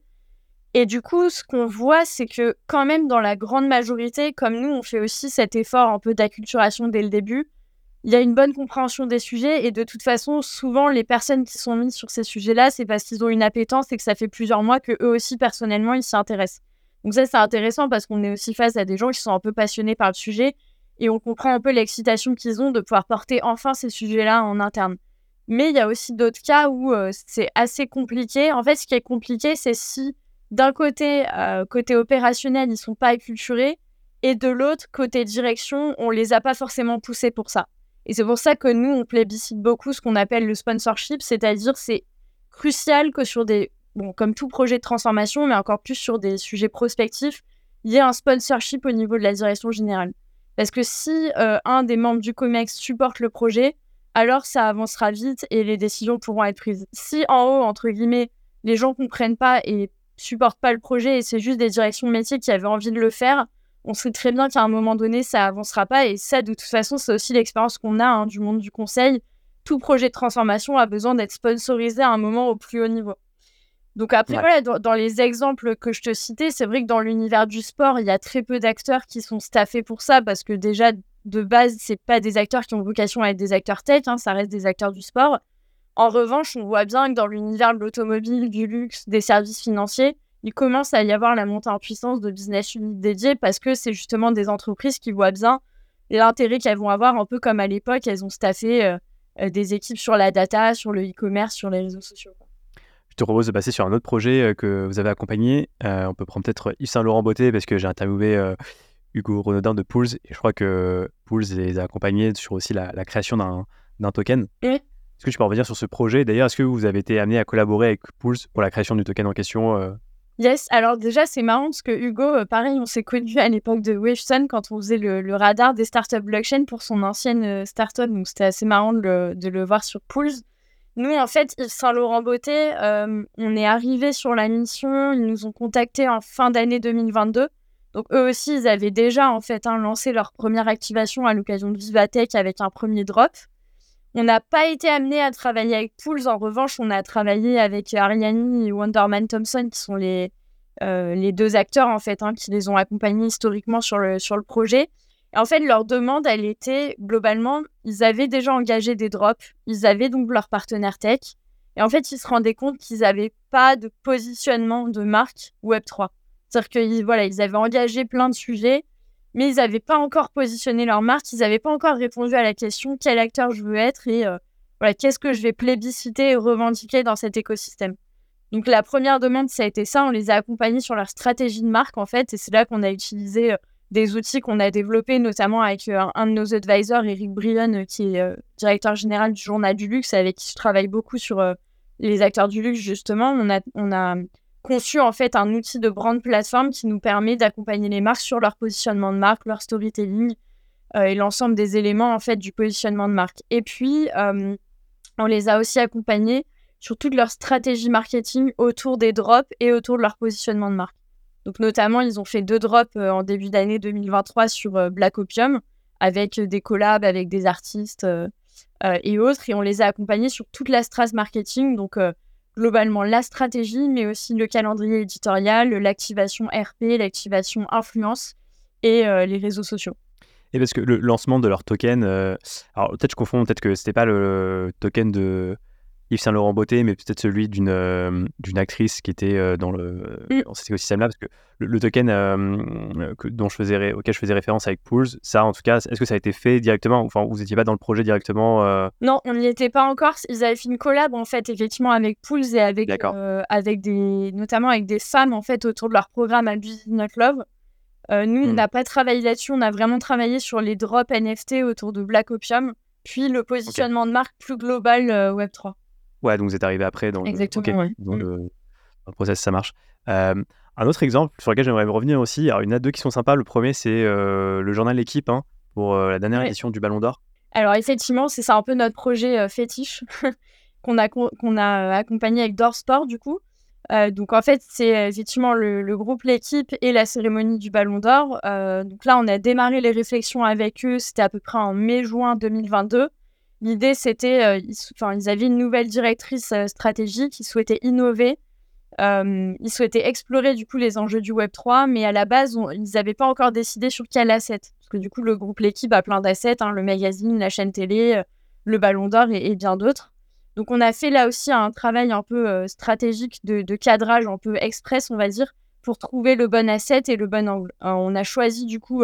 Et du coup, ce qu'on voit, c'est que quand même dans la grande majorité, comme nous, on fait aussi cet effort un peu d'acculturation dès le début, il y a une bonne compréhension des sujets et de toute façon, souvent, les personnes qui sont mises sur ces sujets-là, c'est parce qu'ils ont une appétence et que ça fait plusieurs mois que eux aussi, personnellement, ils s'y intéressent. Donc ça, c'est intéressant parce qu'on est aussi face à des gens qui sont un peu passionnés par le sujet et on comprend un peu l'excitation qu'ils ont de pouvoir porter enfin ces sujets-là en interne. Mais il y a aussi d'autres cas où euh, c'est assez compliqué. En fait, ce qui est compliqué, c'est si d'un côté, euh, côté opérationnel, ils sont pas acculturés, et de l'autre, côté direction, on les a pas forcément poussés pour ça. Et c'est pour ça que nous, on plébiscite beaucoup ce qu'on appelle le sponsorship, c'est-à-dire c'est crucial que sur des, comme tout projet de transformation, mais encore plus sur des sujets prospectifs, il y ait un sponsorship au niveau de la direction générale. Parce que si euh, un des membres du COMEX supporte le projet, alors ça avancera vite et les décisions pourront être prises. Si en haut, entre guillemets, les gens comprennent pas et supportent pas le projet et c'est juste des directions métiers qui avaient envie de le faire, on sait très bien qu'à un moment donné, ça avancera pas. Et ça, de toute façon, c'est aussi l'expérience qu'on a hein, du monde du conseil. Tout projet de transformation a besoin d'être sponsorisé à un moment au plus haut niveau. Donc après, voilà, dans, les exemples que je te citais, c'est vrai que dans l'univers du sport, il y a très peu d'acteurs qui sont staffés pour ça parce que déjà, de base, c'est pas des acteurs qui ont vocation à être des acteurs tech, hein, ça reste des acteurs du sport. En revanche, on voit bien que dans l'univers de l'automobile, du luxe, des services financiers, il commence à y avoir la montée en puissance de business units dédiés parce que c'est justement des entreprises qui voient bien l'intérêt qu'elles vont avoir, un peu comme à l'époque, elles ont staffé euh, euh, des équipes sur la data, sur le e-commerce, sur les réseaux sociaux. Je te propose de passer sur un autre projet euh, que vous avez accompagné. on peut prendre peut-être Yves Saint-Laurent Beauté parce que j'ai interviewé Hugo Renaudin de Pools et je crois que Pools les a accompagnés sur aussi la, création d'un token. Oui. Est-ce que tu peux revenir sur ce projet? D'ailleurs, est-ce que vous avez été amené à collaborer avec Pools pour la création du token en question? Yes, alors déjà c'est marrant parce que Hugo, euh, pareil, on s'est connu à l'époque de Wavesun quand on faisait le, radar des startups blockchain pour son ancienne euh, startup, donc c'était assez marrant de le, voir sur Pools. Nous, en fait, Yves Saint-Laurent Beauté, on est arrivé sur la mission, ils nous ont contactés en fin d'année 2022. Donc eux aussi, ils avaient déjà en fait hein, lancé leur première activation à l'occasion de Vivatech avec un premier drop. On n'a pas été amené à travailler avec Pools. En revanche, on a travaillé avec Ariani et Wonderman Thompson, qui sont les, euh, les deux acteurs en fait, hein, qui les ont accompagnés historiquement sur le, sur le projet. Et en fait, leur demande, elle était globalement, ils avaient déjà engagé des drops, ils avaient donc leur partenaire tech. Et en fait, ils se rendaient compte qu'ils n'avaient pas de positionnement de marque Web3. C'est-à-dire qu'ils voilà, ils avaient engagé plein de sujets, mais ils n'avaient pas encore positionné leur marque, ils n'avaient pas encore répondu à la question quel acteur je veux être et euh, voilà, qu'est-ce que je vais plébisciter et revendiquer dans cet écosystème. Donc la première demande, ça a été ça, on les a accompagnés sur leur stratégie de marque en fait, et c'est là qu'on a utilisé euh, des outils qu'on a développés, notamment avec euh, un de nos advisors, Eric Brion, qui est directeur général du journal du luxe, avec qui je travaille beaucoup sur les acteurs du luxe justement. On a, on a conçu en fait un outil de brand plateforme qui nous permet d'accompagner les marques sur leur positionnement de marque, leur storytelling euh, et l'ensemble des éléments en fait du positionnement de marque. Et puis euh, on les a aussi accompagnés sur toute leur stratégie marketing autour des drops et autour de leur positionnement de marque. Donc notamment, ils ont fait deux drops euh, en début d'année 2023 sur Black Opium avec des collabs avec des artistes et autres et on les a accompagnés sur toute la stratégie marketing donc globalement la stratégie, mais aussi le calendrier éditorial, l'activation RP, l'activation influence et euh, les réseaux sociaux. Et parce que le lancement de leur token, euh, alors peut-être je confonds, peut-être que c'était pas le token de Yves Saint Laurent Beauté, mais peut-être celui d'une euh, d'une actrice qui était euh, dans le mm. dans cet écosystème-là, parce que le, token euh, que, dont je faisais auquel je faisais référence avec Pools, ça en tout cas, est-ce que ça a été fait directement Enfin, vous n'étiez pas dans le projet directement Non, on n'y était pas encore. Ils avaient fait une collab en fait, effectivement, avec Pools et avec avec des notamment avec des femmes en fait autour de leur programme Abuse Not Love? nous, on mm. n'a pas travaillé là-dessus. On a vraiment travaillé sur les drops NFT autour de Black Opium, puis le positionnement de marque plus global Web 3. Ouais, donc vous êtes arrivé après dans, Exactement, le... Dans, le... process, ça marche. un autre exemple sur lequel j'aimerais revenir aussi, alors il y en a deux qui sont sympas. Le premier, c'est le journal L'équipe hein, pour la dernière édition du Ballon d'Or. Alors effectivement, c'est ça un peu notre projet fétiche qu'on a, qu'on a accompagné avec Dorsport du coup. donc en fait, c'est effectivement le, le, groupe L'équipe et la cérémonie du Ballon d'Or. donc là, on a démarré les réflexions avec eux, c'était à peu près en mai-juin 2022. L'idée, c'était, ils, ils avaient une nouvelle directrice stratégique, ils souhaitaient innover, euh, ils souhaitaient explorer du coup les enjeux du Web 3, mais à la base, ils n'avaient pas encore décidé sur quel asset. Parce que du coup, le groupe L'équipe a plein d'assets, hein, le magazine, la chaîne télé, euh, le Ballon d'Or et, bien d'autres. Donc, on a fait là aussi un travail un peu euh, stratégique de, cadrage, un peu express, on va dire, pour trouver le bon asset et le bon angle. on a choisi du coup,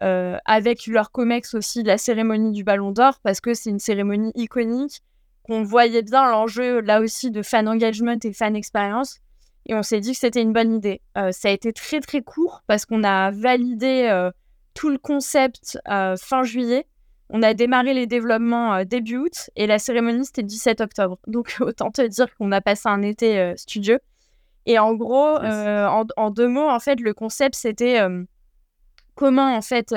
avec leur COMEX aussi, la cérémonie du Ballon d'Or, parce que c'est une cérémonie iconique qu'on voyait bien l'enjeu là aussi de fan engagement et fan expérience. Et on s'est dit que c'était une bonne idée. Euh, ça a été très très court parce qu'on a validé euh, tout le concept euh, fin juillet. On a démarré les développements début août et la cérémonie c'était 17 octobre. Donc autant te dire qu'on a passé un été studieux. Et en gros, en, en, deux mots, en fait, le concept c'était comment en fait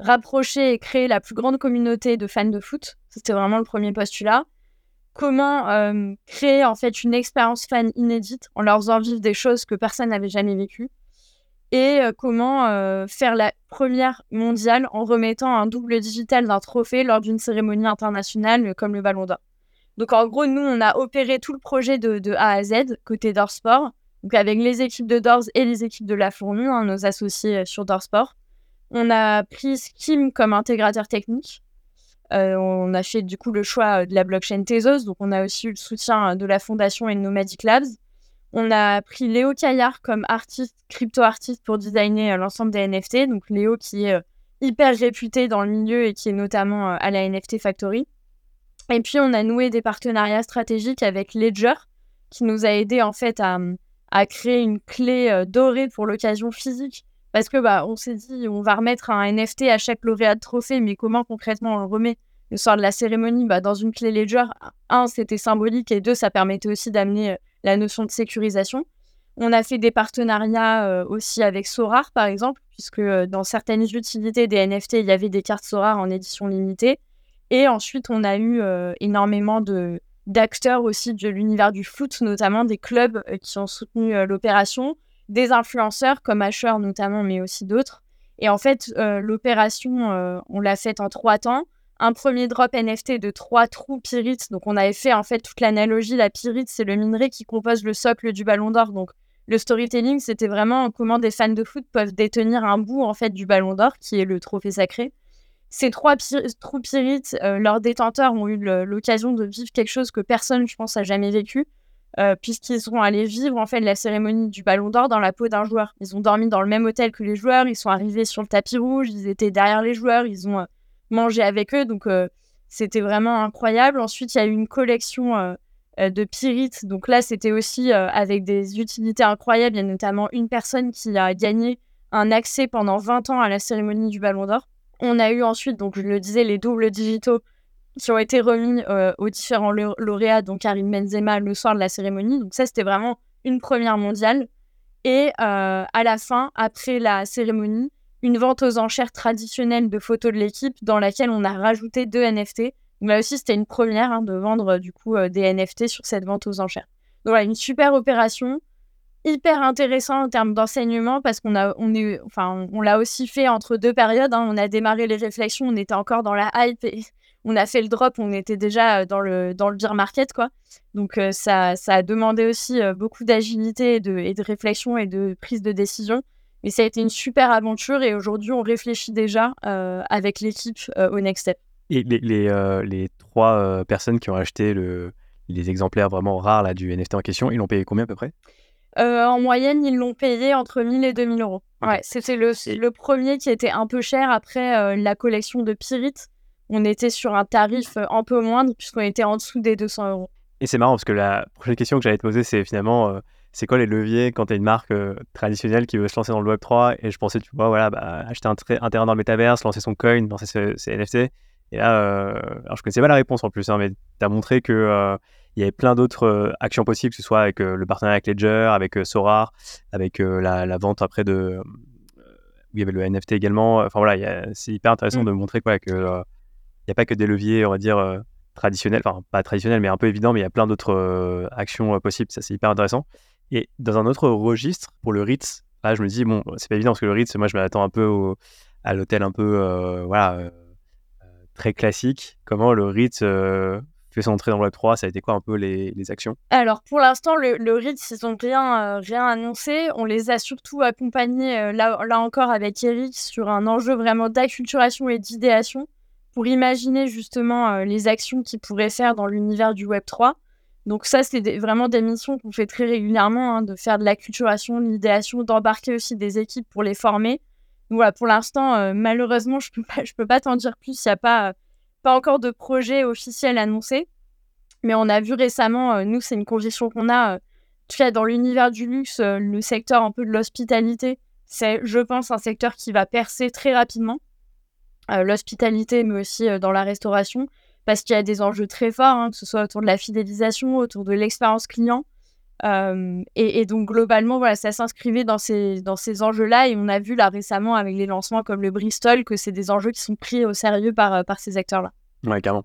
rapprocher et créer la plus grande communauté de fans de foot. C'était vraiment le premier postulat comment euh, créer en fait une expérience fan inédite en leur faisant vivre des choses que personne n'avait jamais vécues et euh, comment euh, faire la première mondiale en remettant un double digital d'un trophée lors d'une cérémonie internationale comme le Ballon d'Or. Donc en gros, nous, on a opéré tout le projet de, A à Z côté Dorsport, donc avec les équipes de Dors et les équipes de la Fourmi, hein, nos associés sur Dorsport. On a pris Skim comme intégrateur technique. Euh, on a fait du coup le choix euh, de la blockchain Tezos, donc on a aussi eu le soutien euh, de la fondation et de Nomadic Labs. On a pris Léo Caillard comme artiste, crypto-artiste pour designer l'ensemble des NFT. Donc Léo qui est hyper réputé dans le milieu et qui est notamment à la NFT Factory. Et puis on a noué des partenariats stratégiques avec Ledger qui nous a aidé en fait à créer une clé dorée pour l'occasion physique parce que bah, on s'est dit, on va remettre un NFT à chaque lauréat de trophée, mais comment concrètement on le remet? Le soir de la cérémonie bah, Dans une clé Ledger, un, c'était symbolique, et deux, ça permettait aussi d'amener euh, la notion de sécurisation. On a fait des partenariats euh, aussi avec Sorar, par exemple, puisque euh, dans certaines utilités des NFT, il y avait des cartes Sorar en édition limitée. Et ensuite, on a eu énormément de, d'acteurs aussi de l'univers du foot, notamment des clubs qui ont soutenu l'opération des influenceurs comme Asher notamment, mais aussi d'autres. Et en fait, euh, l'opération, euh, on l'a faite en trois temps. Un premier drop NFT de trois trous Pyrite. Donc, on avait fait en fait toute l'analogie. La Pyrite, c'est le minerai qui compose le socle du ballon d'or. Donc, le storytelling, c'était vraiment comment des fans de foot peuvent détenir un bout en fait du ballon d'or, qui est le trophée sacré. Ces trois trous Pyrite, euh, leurs détenteurs ont eu l'occasion de vivre quelque chose que personne, je pense, a jamais vécu. Euh, puisqu'ils sont allés vivre en la cérémonie du Ballon d'Or dans la peau d'un joueur. Ils ont dormi dans le même hôtel que les joueurs, ils sont arrivés sur le tapis rouge, ils étaient derrière les joueurs, ils ont euh, mangé avec eux, donc euh, c'était vraiment incroyable. Ensuite, il y a eu une collection de pyrites, donc là c'était aussi avec des utilités incroyables. Il y a notamment une personne qui a gagné un accès pendant 20 ans à la cérémonie du Ballon d'Or. On a eu ensuite, donc je le disais, les doubles digitaux qui ont été remis euh, aux différents lauréats, donc Karim Benzema, le soir de la cérémonie. Donc ça, c'était vraiment une première mondiale. Et euh, à la fin, après la cérémonie, une vente aux enchères traditionnelle de photos de l'équipe dans laquelle on a rajouté deux NFT. Donc là aussi, c'était une première hein, de vendre du coup euh, des NFT sur cette vente aux enchères. Donc voilà, une super opération, hyper intéressant en termes d'enseignement parce qu'on a, on est, enfin, on l'a aussi fait entre deux périodes. Hein. On a démarré les réflexions, on était encore dans la hype on a fait le drop, on était déjà euh, dans le, dans le beer market, quoi. Donc, euh, ça, ça a demandé aussi euh, beaucoup d'agilité et de, et de réflexion et de prise de décision. Mais ça a été une super aventure et aujourd'hui, on réfléchit déjà avec l'équipe au next step. Et les, les, les trois personnes qui ont acheté le, les exemplaires vraiment rares là, du NFT en question, ils l'ont payé combien à peu près? En moyenne, ils l'ont payé entre 1000 et 2000 euros. Ouais, c'était le, le, premier qui était un peu cher après la collection de Pyrite on était sur un tarif euh, un peu moindre puisqu'on était en dessous des 200 euros. Et c'est marrant parce que la prochaine question que j'allais te poser, c'est finalement, euh, c'est quoi les leviers quand tu as une marque euh, traditionnelle qui veut se lancer dans le Web3 Et je pensais, tu vois, voilà, bah, acheter un, un, terrain dans le métaverse, lancer son coin, lancer ses, NFT. Et là, alors je connaissais pas la réponse en plus, hein, mais tu as montré que il y avait plein d'autres actions possibles, que ce soit avec le partenariat avec Ledger, avec Sorar, avec la, vente après de. où il y avait le NFT également. Enfin voilà, c'est hyper intéressant mm. de montrer quoi, que n'y a pas que des leviers, on va dire, traditionnels, enfin pas traditionnels, mais un peu évidents, mais il y a plein d'autres actions possibles. Ça, c'est hyper intéressant. Et dans un autre registre, pour le Ritz, là, je me dis, bon, c'est pas évident parce que le Ritz, moi, je m'attends un peu à l'hôtel un peu, voilà, très classique. Comment le Ritz fait son entrée dans le Web 3 Ça a été quoi un peu les, actions? Alors pour l'instant, le, le ils n'ont rien, rien annoncé. On les a surtout accompagnés, là, là encore avec Eric, sur un enjeu vraiment d'acculturation et d'idéation pour imaginer justement les actions qu'ils pourraient faire dans l'univers du Web 3. Donc ça, c'est vraiment des missions qu'on fait très régulièrement, hein, de faire de l'acculturation, de l'idéation, d'embarquer aussi des équipes pour les former. Voilà, pour l'instant, malheureusement, je ne peux pas, t'en dire plus. Il n'y a pas pas encore de projet officiel annoncé, mais on a vu récemment, euh, nous, c'est une conviction qu'on a, euh, en tout cas dans l'univers du luxe, euh, le secteur un peu de l'hospitalité, c'est, je pense, un secteur qui va percer très rapidement. L'hospitalité, mais aussi dans la restauration, parce qu'il y a des enjeux très forts, hein, que ce soit autour de la fidélisation, autour de l'expérience client. et, donc globalement, voilà, ça s'inscrivait dans ces, dans ces enjeux-là. Et on a vu là récemment avec les lancements comme le Bristol que c'est des enjeux qui sont pris au sérieux par, par ces acteurs-là. Ouais, carrément.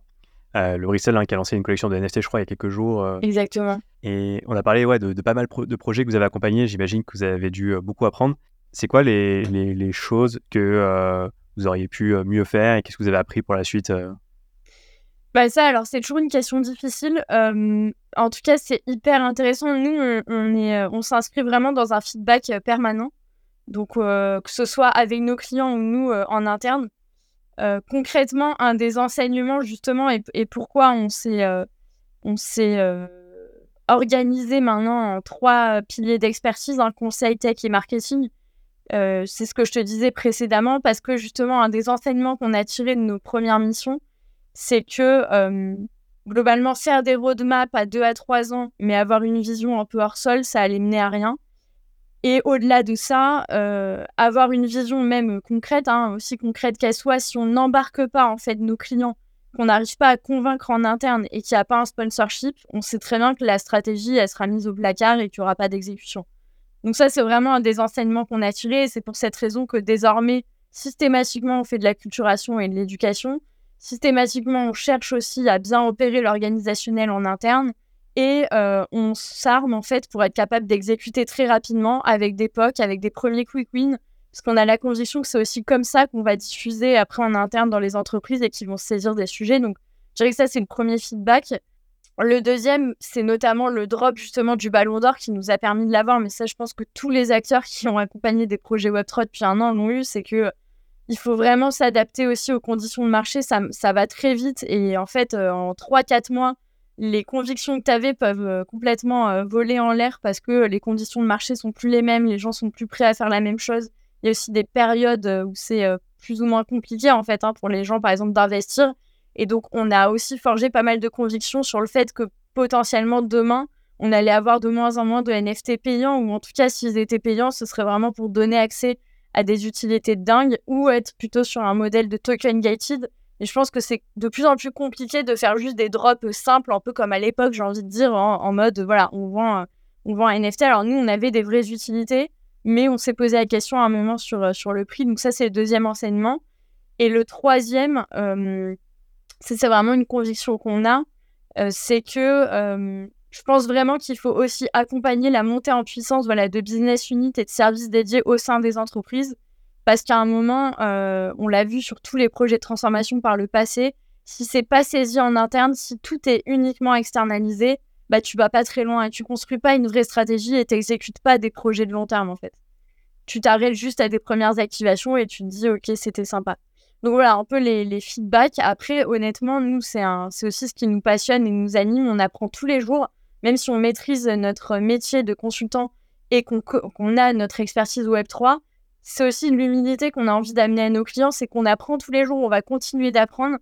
Euh, le Bristol hein, qui a lancé une collection de NFT, je crois, il y a quelques jours. Euh. Exactement. Et on a parlé ouais, de, pas mal de projets que vous avez accompagnés. J'imagine que vous avez dû euh, beaucoup apprendre. C'est quoi les, les, choses que vous auriez pu mieux faire et qu'est-ce que vous avez appris pour la suite bah ça, alors c'est toujours une question difficile. en tout cas, c'est hyper intéressant. Nous, on, est, on s'inscrit vraiment dans un feedback permanent. Donc, que ce soit avec nos clients ou nous en interne. Euh, concrètement, un des enseignements, justement, et, pourquoi on s'est, euh, on s'est euh, organisé maintenant en trois piliers d'expertise, un conseil tech et marketing. C'est ce que je te disais précédemment, parce que justement, un des enseignements qu'on a tiré de nos premières missions, c'est que globalement, faire des roadmaps à deux à trois ans, mais avoir une vision un peu hors sol, ça allait mener à rien. Et au-delà de ça, euh, avoir une vision même concrète, hein, aussi concrète qu'elle soit, si on n'embarque pas en fait nos clients, qu'on n'arrive pas à convaincre en interne et qu'il n'y a pas un sponsorship, on sait très bien que la stratégie, elle sera mise au placard et qu'il n'y aura pas d'exécution. Donc ça, c'est vraiment un des enseignements qu'on a tirés. C'est pour cette raison que désormais, systématiquement, on fait de la culturation et de l'éducation. Systématiquement, on cherche aussi à bien opérer l'organisationnel en interne et euh, on s'arme en fait pour être capable d'exécuter très rapidement avec des POC, avec des premiers quick wins, parce qu'on a la conviction que c'est aussi comme ça qu'on va diffuser après en interne dans les entreprises et qu'ils vont saisir des sujets. Donc, je dirais que ça, c'est le premier feedback. Le deuxième, c'est notamment le drop justement du ballon d'or qui nous a permis de l'avoir. Mais ça, je pense que tous les acteurs qui ont accompagné des projets Web3 depuis un an l'ont eu. C'est que il faut vraiment s'adapter aussi aux conditions de marché. Ça, ça va très vite. Et en fait, euh, en 3-4 mois, les convictions que tu avais peuvent euh, complètement euh, voler en l'air parce que les conditions de marché sont plus les mêmes, les gens sont plus prêts à faire la même chose. Il y a aussi des périodes où c'est plus ou moins compliqué en fait hein, pour les gens par exemple d'investir. Et donc on a aussi forgé pas mal de convictions sur le fait que potentiellement demain on allait avoir de moins en moins de NFT payants ou en tout cas s'ils étaient payants ce serait vraiment pour donner accès à des utilités dingues ou être plutôt sur un modèle de token gated et je pense que c'est de plus en plus compliqué de faire juste des drops simples, un peu comme à l'époque, j'ai envie de dire, en, mode, voilà, on vend, on vend un NFT. Alors nous, on avait des vraies utilités, mais on s'est posé la question à un moment sur, euh, sur le prix. Donc ça, c'est le deuxième enseignement. Et le troisième, euh, c'est vraiment une conviction qu'on a, euh, c'est que je pense vraiment qu'il faut aussi accompagner la montée en puissance de business unit et de services dédiés au sein des entreprises. Parce qu'à un moment, euh, on l'a vu sur tous les projets de transformation par le passé, si c'est pas saisi en interne, si tout est uniquement externalisé, bah tu vas pas très loin et tu construis pas une vraie stratégie et t'exécutes pas des projets de long terme en fait. Tu t'arrêtes juste à des premières activations et tu te dis ok c'était sympa. Donc voilà un peu les, feedbacks. Après honnêtement nous c'est aussi ce qui nous passionne et nous anime. On apprend tous les jours, même si on maîtrise notre métier de consultant et qu'on a notre expertise Web 3 c'est aussi l'humilité qu'on a envie d'amener à nos clients, c'est qu'on apprend tous les jours, on va continuer d'apprendre.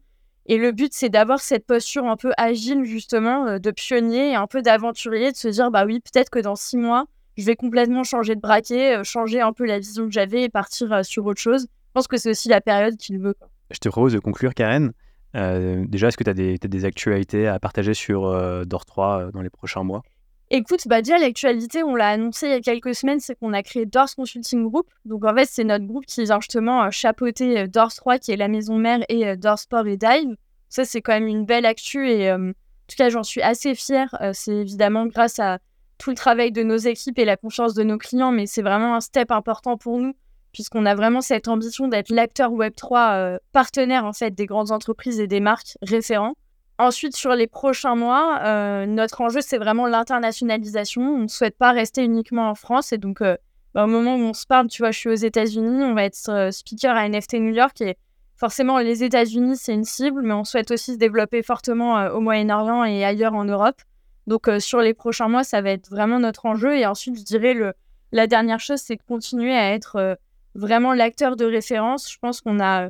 Et le but, c'est d'avoir cette posture un peu agile, justement, euh, de pionnier et un peu d'aventurier, de se dire, bah oui, peut-être que dans six mois, je vais complètement changer de braquet, euh, changer un peu la vision que j'avais et partir euh, sur autre chose. Je pense que c'est aussi la période qu'il veut. Je te propose de conclure, Karen. déjà, est-ce que tu as, des actualités à partager sur DOR 3 dans les prochains mois? Écoute, bah déjà l'actualité, on l'a annoncé il y a quelques semaines, c'est qu'on a créé Doors Consulting Group. Donc en fait, c'est notre groupe qui vient justement euh, chapeauter euh, Doors 3, qui est la maison mère, et euh, Doors Sport et Dive. Ça, c'est quand même une belle actu et en tout cas, j'en suis assez fière. c'est évidemment grâce à tout le travail de nos équipes et la confiance de nos clients, mais c'est vraiment un step important pour nous puisqu'on a vraiment cette ambition d'être l'acteur Web3 partenaire en fait des grandes entreprises et des marques référents. Ensuite, sur les prochains mois, euh, notre enjeu, c'est vraiment l'internationalisation. On ne souhaite pas rester uniquement en France. Et donc, euh, bah, au moment où on se parle, tu vois, je suis aux États-Unis, on va être euh, speaker à NFT New York. Et forcément, les États-Unis, c'est une cible, mais on souhaite aussi se développer fortement au Moyen-Orient et ailleurs en Europe. Donc, sur les prochains mois, ça va être vraiment notre enjeu. Et ensuite, je dirais, le, la dernière chose, c'est de continuer à être vraiment l'acteur de référence. Je pense qu'on a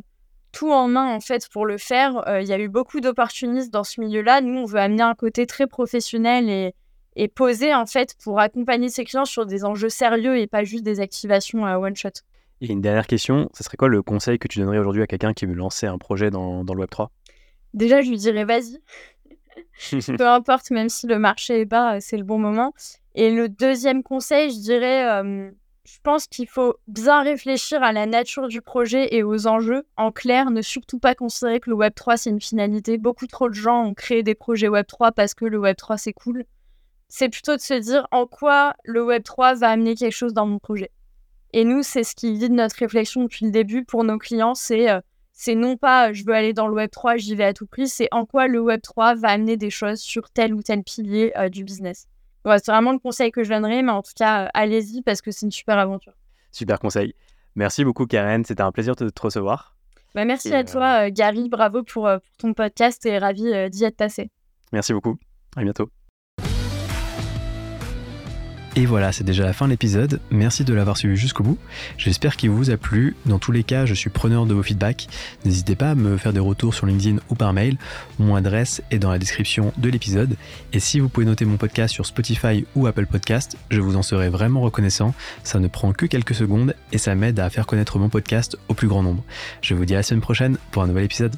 tout en main en fait pour le faire. Euh, il y a eu beaucoup d'opportunistes dans ce milieu-là. Nous, on veut amener un côté très professionnel et, et posé en fait pour accompagner ses clients sur des enjeux sérieux et pas juste des activations à one shot. Et une dernière question, ce serait quoi le conseil que tu donnerais aujourd'hui à quelqu'un qui veut lancer un projet dans, dans le Web 3 Déjà, je lui dirais vas-y. Peu importe, même si le marché est bas, c'est le bon moment. Et le deuxième conseil, je dirais, euh, je pense qu'il faut bien réfléchir à la nature du projet et aux enjeux. En clair, ne surtout pas considérer que le Web3 c'est une finalité. Beaucoup trop de gens ont créé des projets Web3 parce que le Web3 c'est cool. C'est plutôt de se dire en quoi le Web3 va amener quelque chose dans mon projet. Et nous, c'est ce qui guide notre réflexion depuis le début pour nos clients. C'est euh, non pas je veux aller dans le Web3, j'y vais à tout prix. C'est en quoi le Web3 va amener des choses sur tel ou tel pilier euh, du business c'est vraiment le conseil que je donnerais, mais en tout cas, euh, allez-y parce que c'est une super aventure. Super conseil. Merci beaucoup, Karen. C'était un plaisir de te recevoir. Bah, merci à toi, euh, Gary. Bravo pour, euh, pour, ton podcast et ravi d'y être passé. Merci beaucoup. À bientôt. Et voilà, c'est déjà la fin de l'épisode. Merci de l'avoir suivi jusqu'au bout. J'espère qu'il vous a plu. Dans tous les cas, je suis preneur de vos feedbacks. N'hésitez pas à me faire des retours sur LinkedIn ou par mail. Mon adresse est dans la description de l'épisode. Et si vous pouvez noter mon podcast sur Spotify ou Apple Podcast, je vous en serai vraiment reconnaissant. Ça ne prend que quelques secondes et ça m'aide à faire connaître mon podcast au plus grand nombre. Je vous dis à la semaine prochaine pour un nouvel épisode.